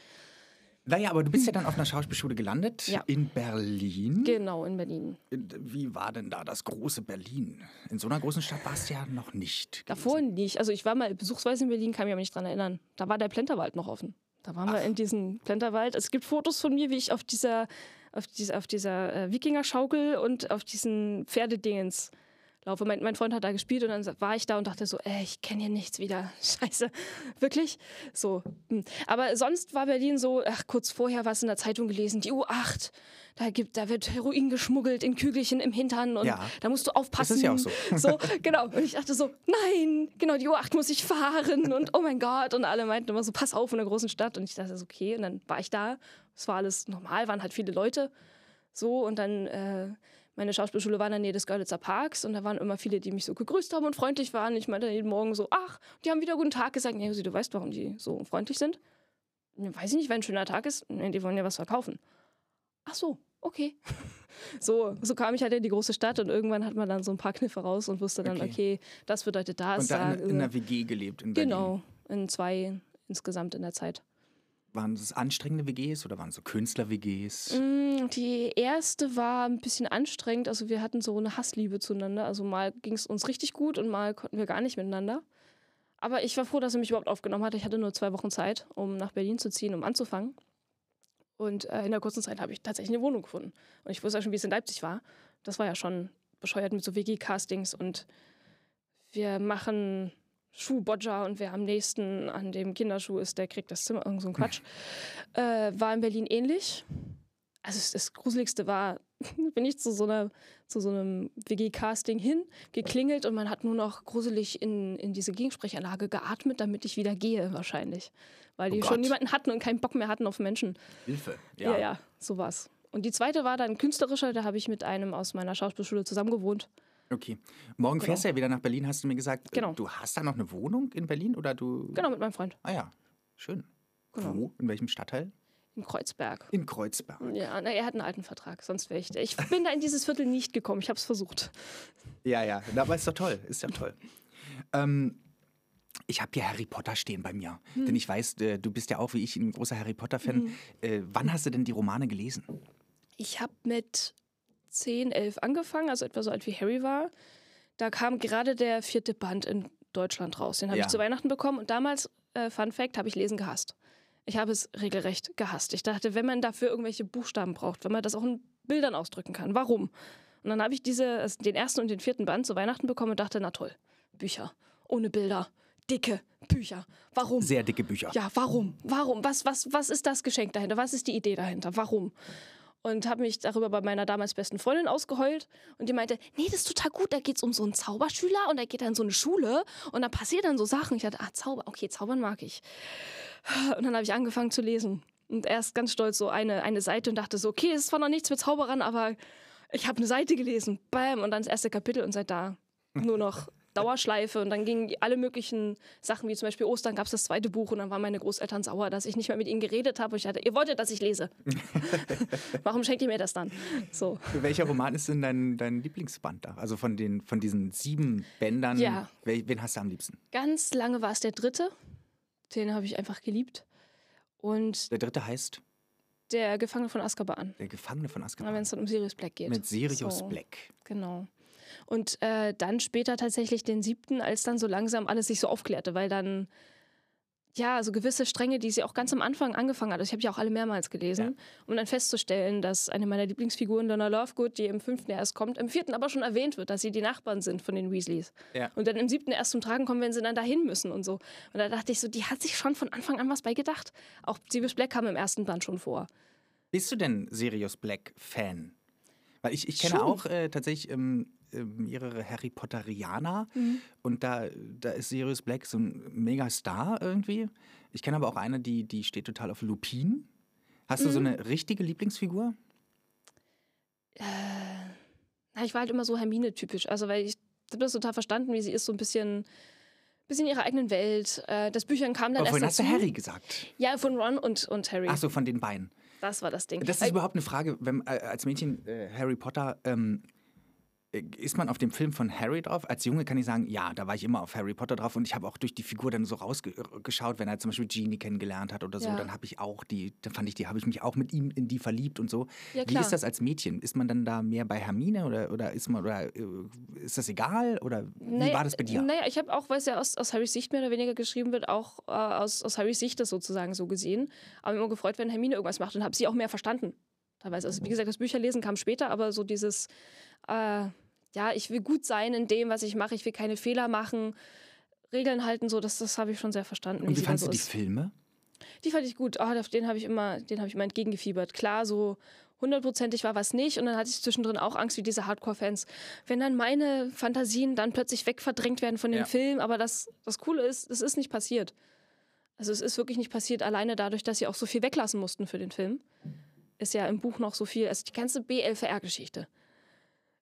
[SPEAKER 1] Naja, aber du bist ja dann auf einer Schauspielschule gelandet
[SPEAKER 2] Ja.
[SPEAKER 1] in Berlin.
[SPEAKER 2] Genau, in Berlin.
[SPEAKER 1] Wie war denn da das große Berlin? In so einer großen Stadt warst du ja noch nicht.
[SPEAKER 2] Davor nicht. Also ich war mal besuchsweise in Berlin, kann mich aber nicht dran erinnern. Da war der Plenterwald noch offen. Da waren wir in diesem Plenterwald. Es gibt Fotos von mir, wie ich auf dieser, auf dieser, auf dieser äh, Wikinger-Schaukel und auf diesen Pferdedingens laufe. Mein, mein Freund hat da gespielt und dann war ich da und dachte so, äh, ich kenne hier nichts wieder. (laughs) Scheiße. Wirklich? So. hm. Aber sonst war Berlin so, ach, kurz vorher was in der Zeitung gelesen, die U8. Da, gibt, da wird Heroin geschmuggelt in Kügelchen im Hintern und
[SPEAKER 1] Ja.
[SPEAKER 2] da musst du aufpassen.
[SPEAKER 1] Das ist ja auch so. (laughs)
[SPEAKER 2] So, genau. Und ich dachte so, nein, genau, die U8 muss ich fahren (laughs) und oh mein Gott. Und alle meinten immer so, pass auf in einer großen Stadt. Und ich dachte so, okay. Und dann war ich da. Es war alles normal, waren halt viele Leute. So, und dann, äh, meine Schauspielschule war in der Nähe des Görlitzer Parks und da waren immer viele, die mich so gegrüßt haben und freundlich waren. Ich meinte jeden Morgen so, ach, die haben wieder guten Tag gesagt. Nee, Josi, du weißt, warum die so freundlich sind? "Ja, Weiß ich nicht, weil ein schöner Tag ist. Nee, die wollen ja was verkaufen. Ach so, okay. (laughs) So, so kam ich halt in die große Stadt und irgendwann hat man dann so ein paar Kniffe raus und wusste dann,
[SPEAKER 1] Okay.
[SPEAKER 2] okay, das bedeutet das.
[SPEAKER 1] Und dann
[SPEAKER 2] da,
[SPEAKER 1] in, in einer WG gelebt in Berlin.
[SPEAKER 2] Genau, in zwei insgesamt in der Zeit.
[SPEAKER 1] Waren es anstrengende WGs oder waren es so Künstler-WGs?
[SPEAKER 2] Mm, Die erste war ein bisschen anstrengend. Also wir hatten so eine Hassliebe zueinander. Also mal ging es uns richtig gut und mal konnten wir gar nicht miteinander. Aber ich war froh, dass er mich überhaupt aufgenommen hat. Ich hatte nur zwei Wochen Zeit, um nach Berlin zu ziehen, um anzufangen. Und äh, in der kurzen Zeit habe ich tatsächlich eine Wohnung gefunden. Und ich wusste ja schon, wie es in Leipzig war. Das war ja schon bescheuert mit so WG-Castings und wir machen Schuhbodger und wer am nächsten an dem Kinderschuh ist, der kriegt das Zimmer. Irgend so ein Quatsch. (laughs) Äh, war in Berlin ähnlich. Also das- Gruseligste war, (laughs) bin ich zu so, einer, zu so einem WG-Casting hin, geklingelt und man hat nur noch gruselig in, in diese Gegensprechanlage geatmet, damit ich wieder gehe wahrscheinlich. Weil die
[SPEAKER 1] Oh
[SPEAKER 2] schon niemanden hatten und keinen Bock mehr hatten auf Menschen.
[SPEAKER 1] Hilfe.
[SPEAKER 2] Ja, ja, so war's. Und die zweite war dann künstlerischer, da habe ich mit einem aus meiner Schauspielschule zusammen gewohnt.
[SPEAKER 1] Okay. Morgen fährst du ja wieder nach Berlin, hast du mir gesagt.
[SPEAKER 2] Genau.
[SPEAKER 1] Du hast da noch eine Wohnung in Berlin oder du.
[SPEAKER 2] Genau, mit meinem Freund.
[SPEAKER 1] Ah ja, schön.
[SPEAKER 2] Genau.
[SPEAKER 1] Wo? In welchem Stadtteil?
[SPEAKER 2] In Kreuzberg.
[SPEAKER 1] In Kreuzberg.
[SPEAKER 2] Ja, na, er hat einen alten Vertrag, sonst wäre ich. Ich bin da in dieses Viertel nicht gekommen, ich habe es versucht.
[SPEAKER 1] Ja, ja. Aber ist doch toll. Ist ja toll. Ähm, ich habe hier Harry Potter stehen bei mir.
[SPEAKER 2] Hm.
[SPEAKER 1] Denn ich weiß, äh, du bist ja auch wie ich ein großer Harry Potter-Fan. Äh, wann hast du denn die Romane gelesen?
[SPEAKER 2] Ich habe mit 10, 11 angefangen, also etwa so alt wie Harry war. Da kam gerade der vierte Band in Deutschland raus. Den habe
[SPEAKER 1] Ja.
[SPEAKER 2] ich zu Weihnachten bekommen und damals äh, Fun Fact, habe ich Lesen gehasst. Ich habe es regelrecht gehasst. Ich dachte, wenn man dafür irgendwelche Buchstaben braucht, wenn man das auch in Bildern ausdrücken kann, warum? Und dann habe ich diese, also den ersten und den vierten Band zu Weihnachten bekommen und dachte, na toll, Bücher ohne Bilder, dicke Bücher. Warum?
[SPEAKER 1] Sehr dicke Bücher.
[SPEAKER 2] Ja, warum? Warum? Was, was, was ist das Geschenk dahinter? Was ist die Idee dahinter? Warum? Und habe mich darüber bei meiner damals besten Freundin ausgeheult. Und die meinte, nee, das ist total gut. Da geht es um so einen Zauberschüler und er geht dann in so eine Schule und da passieren dann so Sachen. Ich dachte, ah, Zauber, okay, Zaubern mag ich. Und dann habe ich angefangen zu lesen. Und erst ganz stolz so eine, eine Seite und dachte so, okay, es ist zwar noch nichts mit Zauberern, aber ich habe eine Seite gelesen. Bam. Und dann das erste Kapitel und seit da nur noch Dauerschleife und dann gingen alle möglichen Sachen, wie zum Beispiel Ostern gab es das zweite Buch und dann waren meine Großeltern sauer, dass ich nicht mehr mit ihnen geredet habe. Und ich dachte, ihr wolltet, dass ich lese. (laughs) Warum schenkt ihr mir das dann? So.
[SPEAKER 1] Welcher Roman ist denn dein, dein Lieblingsband da? Also von, den, von diesen sieben Bändern,
[SPEAKER 2] Ja.
[SPEAKER 1] wen hast du am liebsten?
[SPEAKER 2] Ganz lange war es der dritte. Den habe ich einfach geliebt. Und
[SPEAKER 1] Der dritte heißt
[SPEAKER 2] der Gefangene von Azkaban.
[SPEAKER 1] Der Gefangene von
[SPEAKER 2] Wenn
[SPEAKER 1] Azkaban.
[SPEAKER 2] es dann um Sirius Black geht.
[SPEAKER 1] Mit Sirius
[SPEAKER 2] So.
[SPEAKER 1] Black.
[SPEAKER 2] Genau. Und äh, dann später tatsächlich den siebten, als dann so langsam alles sich so aufklärte, weil dann ja, so gewisse Stränge, die sie auch ganz am Anfang angefangen hat. Also ich habe ja auch alle mehrmals gelesen, um dann festzustellen, dass eine meiner Lieblingsfiguren, Donna Lovegood, die im fünften erst kommt, im vierten aber schon erwähnt wird, dass sie die Nachbarn sind von den Weasleys.
[SPEAKER 1] Ja.
[SPEAKER 2] Und dann im siebten erst zum Tragen kommen, wenn sie dann dahin müssen und so. Und da dachte ich so, die hat sich schon von Anfang an was bei gedacht. Auch Sirius Black kam im ersten Band schon vor.
[SPEAKER 1] Bist du denn Sirius Black Fan? Weil ich, ich kenne
[SPEAKER 2] Schon.
[SPEAKER 1] auch äh, tatsächlich ähm, ähm, mehrere Harry Potterianer
[SPEAKER 2] Mhm.
[SPEAKER 1] und da, da ist Sirius Black so ein Megastar irgendwie. Ich kenne aber auch eine, die, die steht total auf Lupin. Hast du so
[SPEAKER 2] Mhm.
[SPEAKER 1] eine richtige Lieblingsfigur?
[SPEAKER 2] Na, ich war halt immer so Hermine-typisch. Also, weil ich habe das total verstanden, wie sie ist, so ein bisschen, bisschen in ihrer eigenen Welt. Äh, das Büchern kam dann
[SPEAKER 1] Aber
[SPEAKER 2] erst
[SPEAKER 1] vorhin hast du Harry gesagt.
[SPEAKER 2] Ja, von Ron und, und Harry.
[SPEAKER 1] Ach so, von den beiden.
[SPEAKER 2] Das war das Ding.
[SPEAKER 1] Das ist überhaupt eine Frage, wenn äh, als Mädchen äh, Harry Potter, ähm, äh, ist man auf dem Film von Harry drauf? Als Junge kann ich sagen, ja, da war ich immer auf Harry Potter drauf und ich habe auch durch die Figur dann so rausgeschaut, wenn er zum Beispiel Genie kennengelernt hat oder so,
[SPEAKER 2] Ja.
[SPEAKER 1] dann habe ich auch die, dann fand ich die, habe ich mich auch mit ihm in die verliebt und so.
[SPEAKER 2] Ja,
[SPEAKER 1] Wie ist das als Mädchen? Ist man dann da mehr bei Hermine oder, oder ist man oder äh, ist das egal oder wie
[SPEAKER 2] Naja,
[SPEAKER 1] war das bei dir?
[SPEAKER 2] Naja, ich habe auch, weil es ja aus, aus Harrys Sicht mehr oder weniger geschrieben wird, auch äh, aus, aus Harrys Sicht das sozusagen so gesehen. Aber immer gefreut, wenn Hermine irgendwas macht und habe sie auch mehr verstanden. Teilweise. Also, wie gesagt, das Bücherlesen kam später, aber so dieses, äh, ja, ich will gut sein in dem, was ich mache, ich will keine Fehler machen, Regeln halten, so, das, das habe ich schon sehr verstanden.
[SPEAKER 1] Und wie
[SPEAKER 2] so
[SPEAKER 1] du die
[SPEAKER 2] ist.
[SPEAKER 1] Filme?
[SPEAKER 2] Die fand ich gut. Auf den habe ich immer, den habe ich immer entgegengefiebert. Klar, so hundertprozentig war was nicht. Und dann hatte ich zwischendrin auch Angst, wie diese Hardcore-Fans. Wenn dann meine Fantasien dann plötzlich wegverdrängt werden von dem
[SPEAKER 1] Ja.
[SPEAKER 2] Film. Aber das, das Coole ist, es ist nicht passiert. Also es ist wirklich nicht passiert, alleine dadurch, dass sie auch so viel weglassen mussten für den Film. Ist ja im Buch noch so viel, also die ganze BLVR-Geschichte.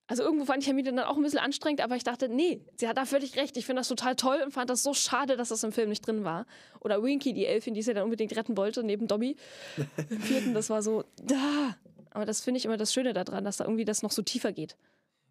[SPEAKER 2] Also irgendwo fand ich Hermine dann auch ein bisschen anstrengend, aber ich dachte, nee, sie hat da völlig recht. Ich finde das total toll und fand das so schade, dass das im Film nicht drin war. Oder Winky, die Elfin, die sie dann unbedingt retten wollte, neben Dobby. (laughs) Im vierten, das war so, da. Aber das finde ich immer das Schöne daran, dass da irgendwie das noch so tiefer geht.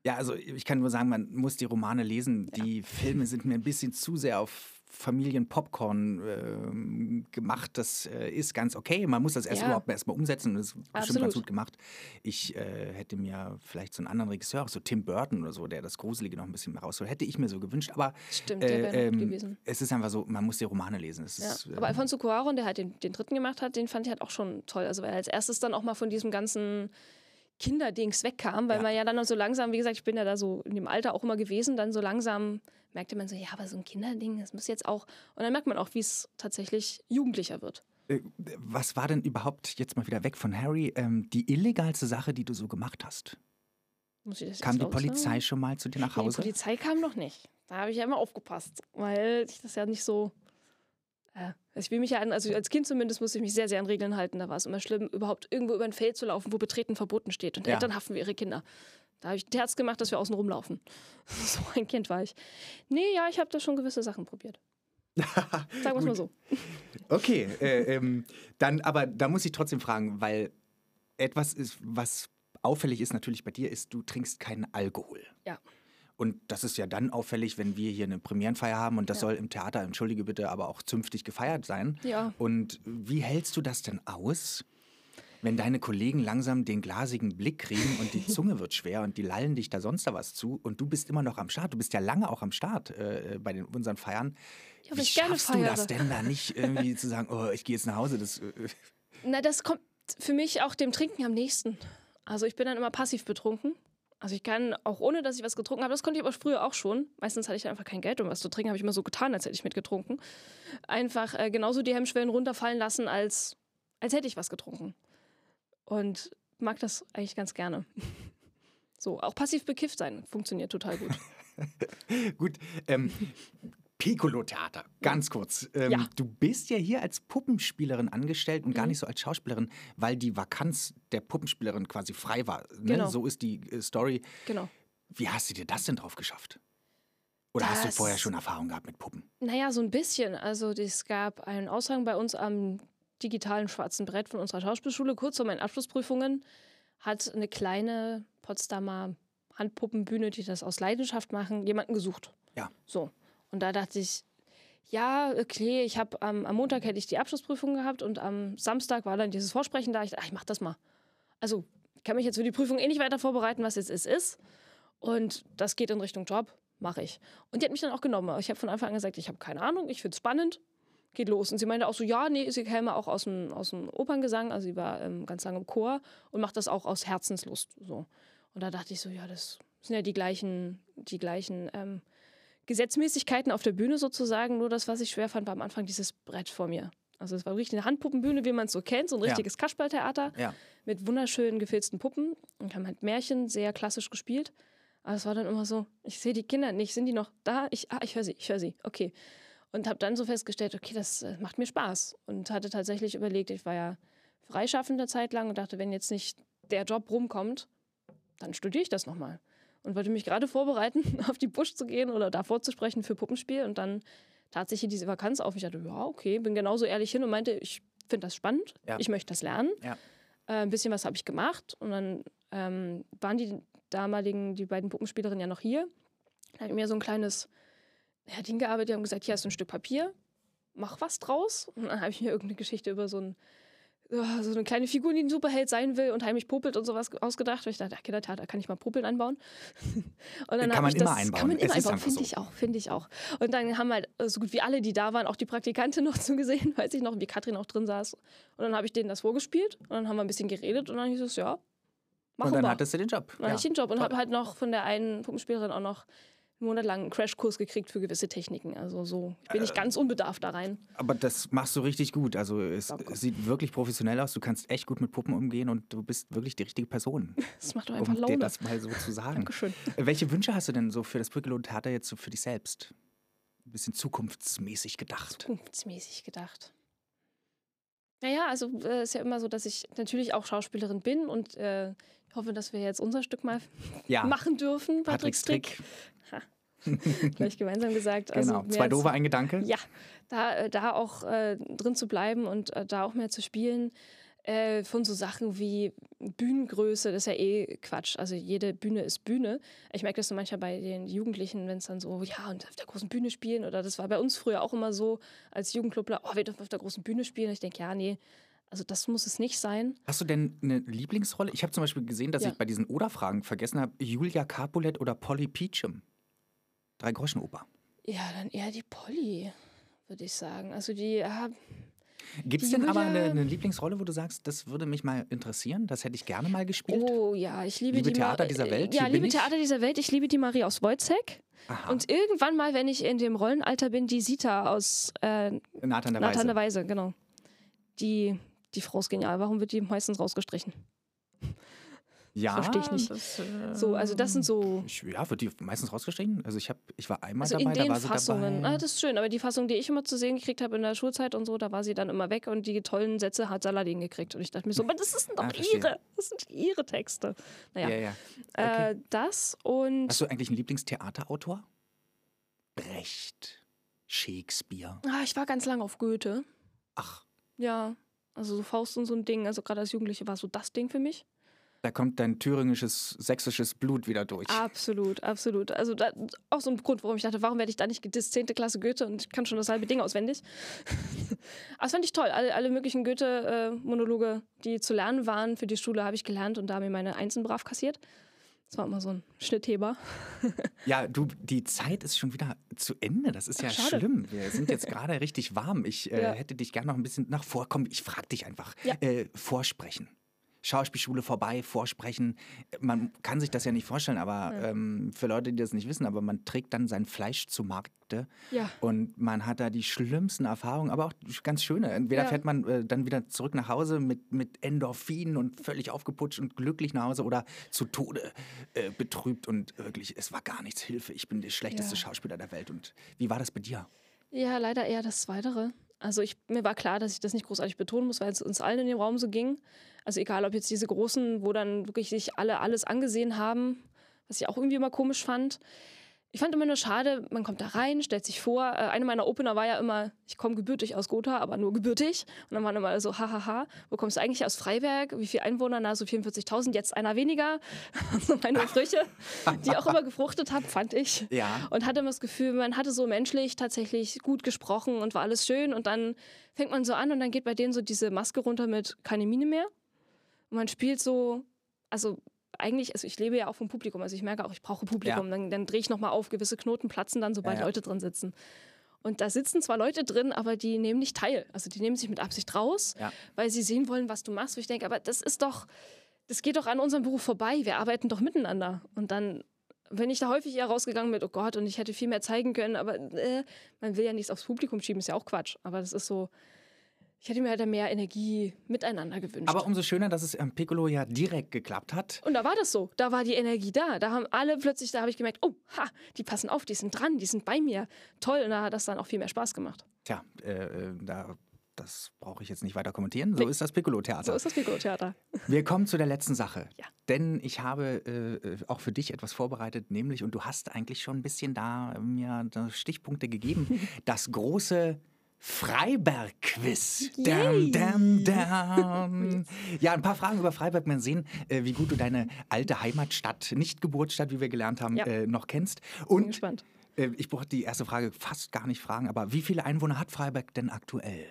[SPEAKER 1] Ja, also ich kann nur sagen, man muss die Romane lesen. Die Filme sind mir ein bisschen zu sehr auf Familienpopcorn ähm, gemacht. Das äh, ist ganz okay. Man muss das erst
[SPEAKER 2] Ja.
[SPEAKER 1] überhaupt erstmal umsetzen und das ist bestimmt ganz
[SPEAKER 2] Absolut.
[SPEAKER 1] gut gemacht. Ich äh, hätte mir vielleicht so einen anderen Regisseur, auch so Tim Burton oder so, der das Gruselige noch ein bisschen mehr rausholt, hätte ich mir so gewünscht. Aber
[SPEAKER 2] Stimmt,
[SPEAKER 1] äh, ähm,
[SPEAKER 2] gewesen.
[SPEAKER 1] es ist einfach so, man muss die Romane lesen. Es
[SPEAKER 2] Ja.
[SPEAKER 1] ist, äh,
[SPEAKER 2] Aber Alfonso Cuarón, der halt den, den dritten gemacht hat, den fand ich halt auch schon toll. Also weil er als erstes dann auch mal von diesem ganzen Kinderdings wegkam, weil
[SPEAKER 1] Ja.
[SPEAKER 2] man ja dann so langsam, wie gesagt, ich bin ja da so in dem Alter auch immer gewesen, dann so langsam merkte man so, ja, aber so ein Kinderding, das muss jetzt auch. Und dann merkt man auch, wie es tatsächlich jugendlicher wird.
[SPEAKER 1] äh, was war denn überhaupt, jetzt mal wieder weg von Harry, ähm, die illegalste Sache, die du so gemacht hast?
[SPEAKER 2] Muss ich das
[SPEAKER 1] Kam die
[SPEAKER 2] sagen?
[SPEAKER 1] Polizei schon mal zu dir nach
[SPEAKER 2] Nee, die
[SPEAKER 1] Hause?
[SPEAKER 2] Polizei kam noch nicht. Da habe ich ja immer aufgepasst, weil ich das ja nicht so. Äh, ich will mich ja an, also als Kind zumindest musste ich mich sehr, sehr an Regeln halten. Da war es immer schlimm, überhaupt irgendwo über ein Feld zu laufen, wo Betreten verboten steht. Und
[SPEAKER 1] Ja.
[SPEAKER 2] Eltern haften für ihre Kinder. Da habe ich ein Herz gemacht, dass wir außen rumlaufen. (laughs) so ein Kind war ich. Nee, ja, ich habe da schon gewisse Sachen probiert. (laughs) Sagen wir es mal so.
[SPEAKER 1] Okay, äh, ähm, dann, aber da muss ich trotzdem fragen, weil etwas ist, was auffällig ist natürlich bei dir, ist, du trinkst keinen Alkohol.
[SPEAKER 2] Ja.
[SPEAKER 1] Und das ist ja dann auffällig, wenn wir hier eine Premierenfeier haben und das
[SPEAKER 2] Ja.
[SPEAKER 1] soll im Theater, entschuldige bitte, aber auch zünftig gefeiert sein.
[SPEAKER 2] Ja.
[SPEAKER 1] Und wie hältst du das denn aus? Wenn deine Kollegen langsam den glasigen Blick kriegen und die (laughs) Zunge wird schwer und die lallen dich da sonst da was zu und du bist immer noch am Start, du bist ja lange auch am Start äh, bei den, unseren Feiern.
[SPEAKER 2] Ja,
[SPEAKER 1] Wie
[SPEAKER 2] ich gerne
[SPEAKER 1] schaffst du
[SPEAKER 2] feiere.
[SPEAKER 1] das denn da nicht irgendwie zu sagen, oh, ich gehe jetzt nach Hause? Das, äh,
[SPEAKER 2] Na, das kommt für mich auch dem Trinken am nächsten. Also ich bin dann immer passiv betrunken. Also ich kann auch ohne, dass ich was getrunken habe, das konnte ich aber früher auch schon. Meistens hatte ich einfach kein Geld, um was zu trinken, habe ich immer so getan, als hätte ich mitgetrunken. Einfach äh, genauso die Hemmschwellen runterfallen lassen, als, als hätte ich was getrunken. Und mag das eigentlich ganz gerne. So, auch passiv bekifft sein funktioniert total gut. (laughs)
[SPEAKER 1] Gut, ähm, Piccolo-Theater, ganz kurz. Ähm,
[SPEAKER 2] Ja.
[SPEAKER 1] Du bist ja hier als Puppenspielerin angestellt und gar
[SPEAKER 2] Mhm.
[SPEAKER 1] nicht so als Schauspielerin, weil die Vakanz der Puppenspielerin quasi frei war. Ne?
[SPEAKER 2] Genau.
[SPEAKER 1] So ist die äh, Story.
[SPEAKER 2] Genau.
[SPEAKER 1] Wie hast du dir das denn drauf geschafft? Oder hast du
[SPEAKER 2] Das-
[SPEAKER 1] vorher schon Erfahrung gehabt mit Puppen?
[SPEAKER 2] Naja, so ein bisschen. Also es gab einen Aushang bei uns am digitalen schwarzen Brett von unserer Schauspielschule, kurz vor meinen Abschlussprüfungen, hat eine kleine Potsdamer Handpuppenbühne, die das aus Leidenschaft machen, jemanden gesucht.
[SPEAKER 1] Ja.
[SPEAKER 2] So. Und da dachte ich, ja, okay, ich habe am, am Montag hätte ich die Abschlussprüfung gehabt und am Samstag war dann dieses Vorsprechen da. Ich dachte, ach, ich mach das mal. Also, ich kann mich jetzt für die Prüfung eh nicht weiter vorbereiten, was jetzt ist, ist. Und das geht in Richtung Job, mache ich. Und die hat mich dann auch genommen. Ich habe von Anfang an gesagt, ich habe keine Ahnung, ich finde es spannend, geht los. Und sie meinte auch so, ja, nee, sie käme auch aus dem, aus dem Operngesang, also sie war ähm, ganz lange im Chor und macht das auch aus Herzenslust. So. Und da dachte ich so, ja, das sind ja die gleichen, die gleichen ähm, Gesetzmäßigkeiten auf der Bühne sozusagen. Nur das, was ich schwer fand, war am Anfang dieses Brett vor mir. Also es war richtig eine Handpuppenbühne, wie man es so kennt, so ein
[SPEAKER 1] Ja.
[SPEAKER 2] richtiges Kasperltheater
[SPEAKER 1] Ja.
[SPEAKER 2] mit wunderschönen gefilzten Puppen und haben halt Märchen sehr klassisch gespielt. Aber es war dann immer so, ich sehe die Kinder nicht, sind die noch da? Ich, ah, ich höre sie, ich höre sie, okay. Und habe dann so festgestellt, okay, das äh, macht mir Spaß. Und hatte tatsächlich überlegt, ich war ja freischaffend eine Zeit lang und dachte, wenn jetzt nicht der Job rumkommt, dann studiere ich das nochmal. Und wollte mich gerade vorbereiten, (laughs) auf die Busch zu gehen oder da vorzusprechen für Puppenspiel. Und dann tat sich hier diese Vakanz auf. Ich dachte, ja, okay, bin genauso ehrlich hin und meinte, ich finde das spannend,
[SPEAKER 1] Ja.
[SPEAKER 2] ich möchte das lernen.
[SPEAKER 1] Ja.
[SPEAKER 2] Äh, ein bisschen was habe ich gemacht. Und dann ähm, waren die damaligen, die beiden Puppenspielerinnen ja noch hier. Habe ich mir so ein kleines ja, Ding gearbeitet, die haben gesagt, hier hast du ein Stück Papier, mach was draus. Und dann habe ich mir irgendeine Geschichte über so ein so eine kleine Figur, die ein Superheld sein will und heimlich popelt und sowas ausgedacht. Und ich dachte, ach, Kindertheater kann ich mal Popeln einbauen. (laughs) und dann
[SPEAKER 1] Kann man
[SPEAKER 2] ich
[SPEAKER 1] immer
[SPEAKER 2] das,
[SPEAKER 1] einbauen.
[SPEAKER 2] Kann man immer einbauen, finde
[SPEAKER 1] so.
[SPEAKER 2] ich auch, finde ich auch. Und dann haben halt äh, so gut wie alle, die da waren, auch die Praktikantin (laughs) noch zugesehen, weiß ich noch, wie Katrin auch drin saß. Und dann habe ich denen das vorgespielt und dann haben wir ein bisschen geredet und dann hieß es, ja, machen
[SPEAKER 1] Und dann
[SPEAKER 2] wir.
[SPEAKER 1] hattest du den Job.
[SPEAKER 2] Dann hatte ich den Job und habe halt noch von der einen Puppenspielerin auch noch einen Monat lang einen Crashkurs gekriegt für gewisse Techniken. Also so, ich bin
[SPEAKER 1] Äh.
[SPEAKER 2] nicht ganz unbedarft da rein.
[SPEAKER 1] Aber das machst du richtig gut. Also es
[SPEAKER 2] Danke.
[SPEAKER 1] sieht wirklich professionell aus. Du kannst echt gut mit Puppen umgehen und du bist wirklich die richtige Person, (laughs)
[SPEAKER 2] Das macht doch einfach
[SPEAKER 1] um dir
[SPEAKER 2] Laune.
[SPEAKER 1] das mal so zu (laughs) sagen.
[SPEAKER 2] Dankeschön.
[SPEAKER 1] Welche Wünsche hast du denn so für das Brückelo-Theater jetzt so für dich selbst? Ein bisschen zukunftsmäßig gedacht.
[SPEAKER 2] Zukunftsmäßig gedacht. Naja, also es äh, ist ja immer so, dass ich natürlich auch Schauspielerin bin und äh, ich hoffe, dass wir jetzt unser Stück mal
[SPEAKER 1] Ja, (laughs)
[SPEAKER 2] machen dürfen.
[SPEAKER 1] Patricks Trick. (laughs)
[SPEAKER 2] Gleich gemeinsam gesagt. Also
[SPEAKER 1] Genau. Zwei doofe, ein Gedanke.
[SPEAKER 2] Ja, da, da auch äh, drin zu bleiben und äh, da auch mehr zu spielen. Äh, von so Sachen wie Bühnengröße, das ist ja eh Quatsch. Also jede Bühne ist Bühne. Ich merke das so manchmal bei den Jugendlichen, wenn es dann so, ja, und auf der großen Bühne spielen. Oder das war bei uns früher auch immer so, als Jugendclubler, oh, wir dürfen auf der großen Bühne spielen. Und ich denke, ja, nee, also das muss es nicht sein.
[SPEAKER 1] Hast du denn eine Lieblingsrolle? Ich habe zum Beispiel gesehen, dass
[SPEAKER 2] Ja.
[SPEAKER 1] ich bei diesen Oder-Fragen vergessen habe, Julia Capulet oder Polly Peachum. Drei Groschenoper.
[SPEAKER 2] Ja, dann eher die Polly, würde ich sagen. Also die, ja,
[SPEAKER 1] Gibt es denn aber eine, eine Lieblingsrolle, wo du sagst, das würde mich mal interessieren, das hätte ich gerne mal gespielt?
[SPEAKER 2] Oh ja, ich liebe,
[SPEAKER 1] Liebe
[SPEAKER 2] die
[SPEAKER 1] Theater
[SPEAKER 2] Ma-
[SPEAKER 1] dieser Welt,
[SPEAKER 2] Ja, liebe
[SPEAKER 1] ich.
[SPEAKER 2] Theater dieser Welt. Ich liebe die Marie aus Wojcek.
[SPEAKER 1] Aha,
[SPEAKER 2] Und irgendwann mal, wenn ich in dem Rollenalter bin, die Sita aus äh,
[SPEAKER 1] Nathan der
[SPEAKER 2] Nathan der
[SPEAKER 1] Weise.
[SPEAKER 2] Weise, genau. Die, die Frau ist genial. Warum wird die meistens rausgestrichen?
[SPEAKER 1] Ja,
[SPEAKER 2] versteh ich nicht.
[SPEAKER 1] Das, äh,
[SPEAKER 2] So, also das sind so
[SPEAKER 1] ich, ja, wird die meistens rausgestrichen? Also ich, hab, ich war einmal
[SPEAKER 2] also
[SPEAKER 1] dabei,
[SPEAKER 2] in
[SPEAKER 1] da
[SPEAKER 2] den
[SPEAKER 1] war sie
[SPEAKER 2] Fassungen.
[SPEAKER 1] dabei.
[SPEAKER 2] Ah, das ist schön, aber die Fassung, die ich immer zu sehen gekriegt habe in der Schulzeit und so, da war sie dann immer weg und die tollen Sätze hat Saladin gekriegt. Und ich dachte mir so, aber das sind doch
[SPEAKER 1] Ah, verstehe.
[SPEAKER 2] ihre, das sind ihre Texte. Naja,
[SPEAKER 1] ja, ja. Okay.
[SPEAKER 2] äh, das und
[SPEAKER 1] Hast du eigentlich einen Lieblingstheaterautor? Brecht, Shakespeare.
[SPEAKER 2] ah, ich war ganz lange auf Goethe.
[SPEAKER 1] Ach,
[SPEAKER 2] Ja, also so Faust und so ein Ding. Also gerade als Jugendliche war so das Ding für mich.
[SPEAKER 1] Da kommt dein thüringisches, sächsisches Blut wieder durch.
[SPEAKER 2] Absolut, absolut. Also da, auch so ein Grund, warum ich dachte, warum werde ich da nicht gedisst? 10. Klasse Goethe und ich kann schon das halbe Ding auswendig. (laughs) Das fand ich toll. Alle, alle möglichen Goethe-Monologe, die zu lernen waren für die Schule, habe ich gelernt und da mir meine Einsen brav kassiert. Das war immer so ein Schnittheber. (laughs)
[SPEAKER 1] ja, du, die Zeit ist schon wieder zu Ende. Das ist ja Ach, schlimm. Wir sind jetzt gerade richtig warm. Ich äh, ja. hätte dich gerne noch ein bisschen nach vorkommen. Ich frage dich einfach. Ja. Äh, vorsprechen. Schauspielschule vorbei, vorsprechen. Man kann sich das ja nicht vorstellen, aber ja. ähm, für Leute, die das nicht wissen, aber man trägt dann sein Fleisch zu Markte ja. und man hat da die schlimmsten Erfahrungen, aber auch ganz schöne. Entweder ja. fährt man äh, dann wieder zurück nach Hause mit, mit Endorphinen und völlig aufgeputscht und glücklich nach Hause oder zu Tode äh, betrübt und wirklich, es war gar nichts Hilfe. Ich bin der schlechteste Schauspieler der Welt. Und wie war das bei dir?
[SPEAKER 2] Ja, leider eher das Weitere. Also ich, mir war klar, dass ich das nicht großartig betonen muss, weil es uns allen in dem Raum so ging. Also egal, ob jetzt diese großen, wo dann wirklich sich alle alles angesehen haben, was ich auch irgendwie immer komisch fand. Ich fand immer nur schade, man kommt da rein, stellt sich vor. Äh, eine meiner Opener war ja immer, ich komme gebürtig aus Gotha, aber nur gebürtig. Und dann waren immer so, hahaha, wo kommst du eigentlich aus Freiberg? Wie viele Einwohner? Na, so 44.000, jetzt einer weniger. (laughs) so meine Sprüche, die auch immer gefruchtet haben, fand ich.
[SPEAKER 1] Ja.
[SPEAKER 2] Und hatte immer das Gefühl, man hatte so menschlich tatsächlich gut gesprochen und war alles schön. Und dann fängt man so an und dann geht bei denen so diese Maske runter mit keine Miene mehr. Und man spielt so, also eigentlich, also ich lebe ja auch vom Publikum, also ich merke auch, ich brauche Publikum. Ja. Dann, dann drehe ich nochmal auf, gewisse Knoten platzen dann, sobald ja. Leute drin sitzen. Und da sitzen zwar Leute drin, aber die nehmen nicht teil. Also die nehmen sich mit Absicht raus, weil sie sehen wollen, was du machst. Wo ich denke, aber das ist doch, das geht doch an unserem Beruf vorbei. Wir arbeiten doch miteinander. Und dann wenn ich da häufig eher rausgegangen mit, oh Gott, und ich hätte viel mehr zeigen können, aber äh, man will ja nichts aufs Publikum schieben, ist ja auch Quatsch. Aber das ist so, ich hätte mir halt mehr Energie miteinander gewünscht.
[SPEAKER 1] Aber umso schöner, dass es am Piccolo ja direkt geklappt hat.
[SPEAKER 2] Und da war das so. Da war die Energie da. Da haben alle plötzlich, da habe ich gemerkt, oh, ha, die passen auf, die sind dran, die sind bei mir. Toll. Und da hat das dann auch viel mehr Spaß gemacht.
[SPEAKER 1] Tja, äh, äh da das brauche ich jetzt nicht weiter kommentieren. So ist das Piccolo-Theater.
[SPEAKER 2] So ist das Piccolo-Theater.
[SPEAKER 1] Wir kommen zu der letzten Sache. Ja. Denn ich habe äh, auch für dich etwas vorbereitet, nämlich, und du hast eigentlich schon ein bisschen da mir Stichpunkte gegeben, (laughs) das große Freiberg-Quiz. Ja, ein paar Fragen über Freiberg. Mal sehen, äh, wie gut du deine alte Heimatstadt, nicht Geburtsstadt, wie wir gelernt haben, ja. äh, noch kennst. Und Bin gespannt. Äh, ich brauche die erste Frage fast gar nicht fragen, aber wie viele Einwohner hat Freiberg denn aktuell?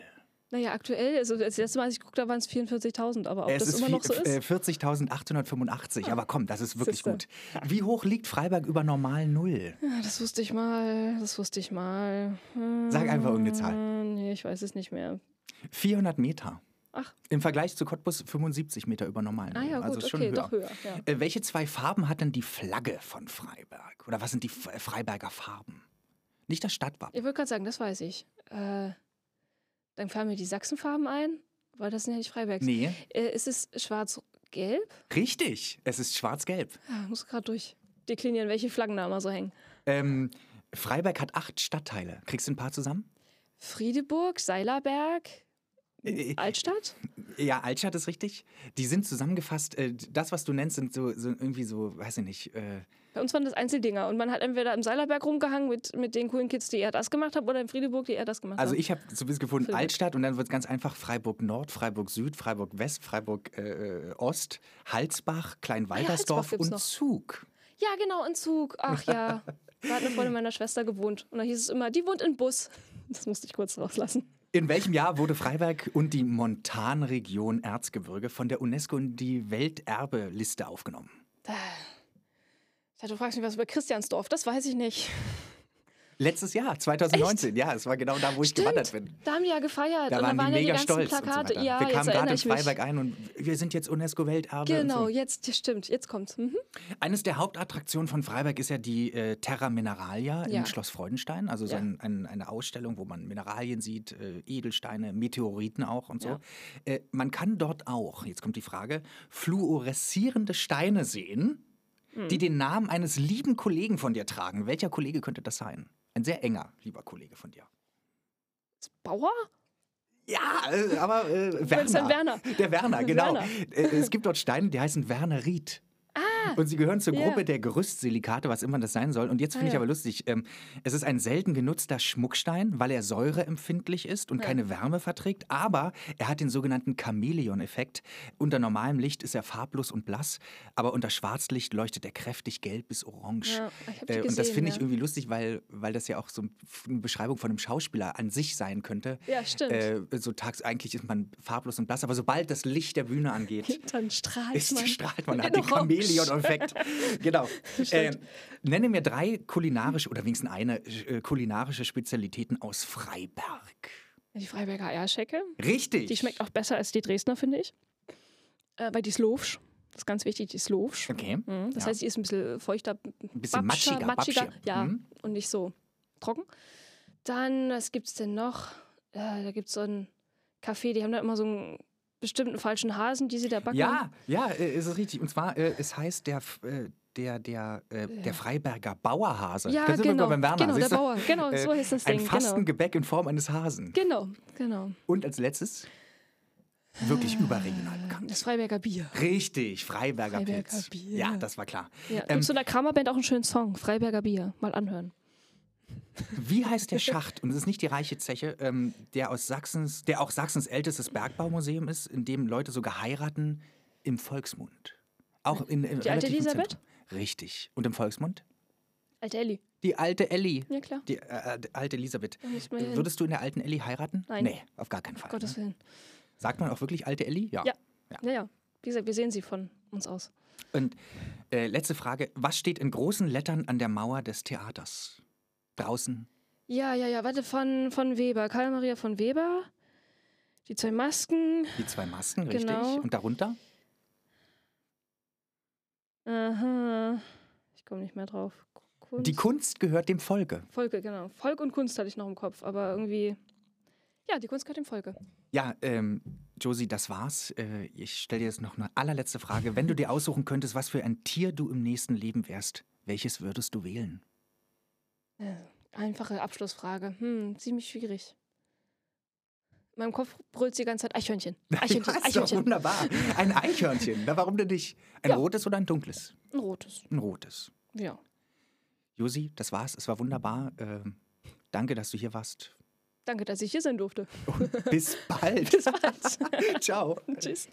[SPEAKER 2] Naja, aktuell, also das letzte Mal, als ich geguckt habe, waren es 44.000, aber ob es das immer noch so ist?
[SPEAKER 1] 40.885, ah. aber komm, das ist wirklich Siehste. gut. Wie hoch liegt Freiberg über normal Null?
[SPEAKER 2] Ja, das wusste ich mal, das wusste ich mal.
[SPEAKER 1] Sag einfach irgendeine Zahl.
[SPEAKER 2] Nee, ich weiß es nicht mehr.
[SPEAKER 1] 400 Meter. Ach. Im Vergleich zu Cottbus 75 Meter über normal.
[SPEAKER 2] Ah ja, gut, also schon okay, höher. doch höher. Ja.
[SPEAKER 1] Äh, welche zwei Farben hat denn die Flagge von Freiberg? Oder was sind die Freiberger Farben? Nicht das Stadtwappen.
[SPEAKER 2] Ich würde gerade sagen, das weiß ich. Äh, dann fallen mir die Sachsenfarben ein, weil das sind ja nicht Freibergs.
[SPEAKER 1] Nee.
[SPEAKER 2] Äh, ist es schwarz-gelb?
[SPEAKER 1] Richtig, es ist schwarz-gelb.
[SPEAKER 2] Ja, muss gerade durchdeklinieren, welche Flaggen da immer so hängen.
[SPEAKER 1] Ähm, Freiberg hat acht Stadtteile. Kriegst du ein paar zusammen?
[SPEAKER 2] Friedeburg, Seilerberg, äh, Altstadt?
[SPEAKER 1] Ja, Altstadt ist richtig. Die sind zusammengefasst. Äh, das, was du nennst, sind so, so irgendwie so, weiß ich nicht. Äh
[SPEAKER 2] Bei uns waren das Einzeldinger und man hat entweder im Seilerberg rumgehangen mit, mit den coolen Kids, die eher das gemacht haben, oder in Friedeburg, die eher das gemacht
[SPEAKER 1] also
[SPEAKER 2] haben.
[SPEAKER 1] Also ich habe so ein gefunden Friedeburg. Altstadt und dann wird es ganz einfach Freiburg Nord, Freiburg Süd, Freiburg West, Freiburg äh, Ost, Halsbach, Kleinwaltersdorf ah, ja, und noch. Zug.
[SPEAKER 2] Ja, genau, in Zug. Ach ja. (laughs) da hat eine Freundin meiner Schwester gewohnt. Und da hieß es immer, die wohnt in Bus. Das musste ich kurz rauslassen.
[SPEAKER 1] In welchem Jahr wurde Freiberg und die Montanregion Erzgebirge von der UNESCO in die Welterbeliste aufgenommen?
[SPEAKER 2] Du fragst mich was über Christiansdorf, das weiß ich nicht.
[SPEAKER 1] Letztes Jahr, 2019, Echt? ja, es war genau da, wo ich
[SPEAKER 2] Stimmt.
[SPEAKER 1] gewandert bin.
[SPEAKER 2] Da haben die ja gefeiert
[SPEAKER 1] da
[SPEAKER 2] und
[SPEAKER 1] waren
[SPEAKER 2] waren
[SPEAKER 1] die mega
[SPEAKER 2] ja die
[SPEAKER 1] stolz
[SPEAKER 2] Plakate.
[SPEAKER 1] So
[SPEAKER 2] ja,
[SPEAKER 1] wir kamen gerade in Freiberg ein und wir sind jetzt UNESCO-Welterbe.
[SPEAKER 2] Genau,
[SPEAKER 1] so.
[SPEAKER 2] jetzt stimmt, jetzt kommt's. Mhm.
[SPEAKER 1] Eines der Hauptattraktionen von Freiberg ist ja die äh, Terra Mineralia ja. im Schloss Freudenstein, also so ja. ein, ein, eine Ausstellung, wo man Mineralien sieht, äh, Edelsteine, Meteoriten auch und so. Äh, man kann dort auch, jetzt kommt die Frage, fluoreszierende Steine sehen, mhm. die den Namen eines lieben Kollegen von dir tragen. Welcher Kollege könnte das sein? Ein sehr enger, lieber Kollege von dir.
[SPEAKER 2] Bauer?
[SPEAKER 1] Ja, äh, aber äh, Werner.
[SPEAKER 2] Werner.
[SPEAKER 1] Der Werner, genau. Werner. Äh, es gibt dort Steine, die heißen Werner Ried. Und sie gehören zur
[SPEAKER 2] ja.
[SPEAKER 1] Gruppe der Gerüstsilikate, was immer das sein soll. Und jetzt finde
[SPEAKER 2] Ah,
[SPEAKER 1] ich
[SPEAKER 2] ja.
[SPEAKER 1] aber lustig, ähm, es ist ein selten genutzter Schmuckstein, weil er säureempfindlich ist und keine Wärme verträgt. Aber er hat den sogenannten Chamäleon-Effekt. Unter normalem Licht ist er farblos und blass, aber unter Schwarzlicht leuchtet er kräftig gelb bis orange.
[SPEAKER 2] Ja,
[SPEAKER 1] äh, und das
[SPEAKER 2] gesehen,
[SPEAKER 1] finde ich
[SPEAKER 2] ja.
[SPEAKER 1] irgendwie lustig, weil, weil das ja auch so eine Beschreibung von einem Schauspieler an sich sein könnte.
[SPEAKER 2] Ja, stimmt.
[SPEAKER 1] Äh, so tags eigentlich ist man farblos und blass, aber sobald das Licht der Bühne angeht, (laughs)
[SPEAKER 2] Dann strahlt
[SPEAKER 1] ist,
[SPEAKER 2] man.
[SPEAKER 1] strahlt man, hat den
[SPEAKER 2] Orange.
[SPEAKER 1] Chamäleon-Effekt. genau. (laughs) Äh, nenne mir drei kulinarische oder wenigstens eine äh, kulinarische Spezialitäten aus Freiberg.
[SPEAKER 2] Die Freiberger Eierschecke.
[SPEAKER 1] Richtig.
[SPEAKER 2] Die schmeckt auch besser als die Dresdner, finde ich. Äh, weil die ist. Das ist ganz wichtig, die ist.
[SPEAKER 1] Okay.
[SPEAKER 2] Mhm. Das
[SPEAKER 1] Ja.
[SPEAKER 2] heißt, die ist ein bisschen feuchter,
[SPEAKER 1] Ein bisschen
[SPEAKER 2] babscher,
[SPEAKER 1] matschiger,
[SPEAKER 2] matschiger ja,
[SPEAKER 1] Mhm.
[SPEAKER 2] und nicht so trocken. Dann, was gibt es denn noch? Äh, da gibt es so ein Café, die haben da immer so einen bestimmten falschen Hasen, die sie da backen.
[SPEAKER 1] Ja, ja, äh, ist es richtig. Und zwar, äh, es heißt der, äh, der, der, äh, der Freiberger Bauerhase.
[SPEAKER 2] Ja,
[SPEAKER 1] da sind wir
[SPEAKER 2] genau,
[SPEAKER 1] beim Werner.
[SPEAKER 2] genau, der? Bauer. Genau, so heißt das
[SPEAKER 1] Ein
[SPEAKER 2] Ding, genau.
[SPEAKER 1] Fastengebäck in Form eines Hasen.
[SPEAKER 2] Genau, genau.
[SPEAKER 1] Und als letztes, wirklich überregional
[SPEAKER 2] Das
[SPEAKER 1] bekannt.
[SPEAKER 2] Freiberger Bier.
[SPEAKER 1] Richtig, Freiberger,
[SPEAKER 2] Freiberger
[SPEAKER 1] Pilz.
[SPEAKER 2] Bier.
[SPEAKER 1] Ja, das war klar.
[SPEAKER 2] Ja,
[SPEAKER 1] Ähm,
[SPEAKER 2] Gibt zu einer Kramerband auch einen schönen Song, Freiberger Bier. Mal anhören.
[SPEAKER 1] Wie heißt der Schacht? Und es ist nicht die reiche Zeche, ähm, der aus Sachsens, der auch Sachsens ältestes Bergbaumuseum ist, in dem Leute sogar heiraten im Volksmund. Auch in, in
[SPEAKER 2] Die alte Elisabeth?
[SPEAKER 1] Zentrum. Richtig. Und im Volksmund?
[SPEAKER 2] Alte Elli.
[SPEAKER 1] Die alte Elli.
[SPEAKER 2] Ja, klar.
[SPEAKER 1] Die äh, die alte Elisabeth. Würdest du in der alten Elli heiraten?
[SPEAKER 2] Nein.
[SPEAKER 1] Nee, auf gar keinen Fall.
[SPEAKER 2] Gottes
[SPEAKER 1] ne?
[SPEAKER 2] Willen.
[SPEAKER 1] Sagt man auch wirklich alte Elli?
[SPEAKER 2] Ja. Ja, ja. Wie gesagt, wir sehen sie von uns aus.
[SPEAKER 1] Und äh, letzte Frage. Was steht in großen Lettern an der Mauer des Theaters? Draußen?
[SPEAKER 2] Ja, ja, ja. Warte, von, von Weber. Karl Maria von Weber. Die zwei Masken.
[SPEAKER 1] Die zwei Masken, richtig?
[SPEAKER 2] Genau.
[SPEAKER 1] Und darunter?
[SPEAKER 2] Aha. Ich komme nicht mehr drauf. Kunst.
[SPEAKER 1] Die Kunst gehört dem Volke.
[SPEAKER 2] Volke, genau. Volk und Kunst hatte ich noch im Kopf, aber irgendwie. Ja, die Kunst gehört dem Volke.
[SPEAKER 1] Ja, ähm, Josie, das war's. Äh, ich stelle dir jetzt noch eine allerletzte Frage. Wenn du dir aussuchen könntest, was für ein Tier du im nächsten Leben wärst, welches würdest du wählen?
[SPEAKER 2] Äh, einfache Abschlussfrage. Hm, ziemlich schwierig. In meinem Kopf brüllt die ganze Zeit Eichhörnchen. (laughs) Eichhörnchen,
[SPEAKER 1] ja, ist doch
[SPEAKER 2] Eichhörnchen.
[SPEAKER 1] wunderbar. Ein Eichhörnchen. Na, warum denn nicht? Ein
[SPEAKER 2] Ja.
[SPEAKER 1] rotes oder ein dunkles?
[SPEAKER 2] Ein rotes.
[SPEAKER 1] Ein rotes.
[SPEAKER 2] Ja.
[SPEAKER 1] Josi, das war's. Es war wunderbar. Ähm, danke, dass du hier warst.
[SPEAKER 2] Danke, dass ich hier sein durfte.
[SPEAKER 1] Bis (laughs) bald.
[SPEAKER 2] Bis bald. (laughs)
[SPEAKER 1] Ciao.
[SPEAKER 2] Tschüss.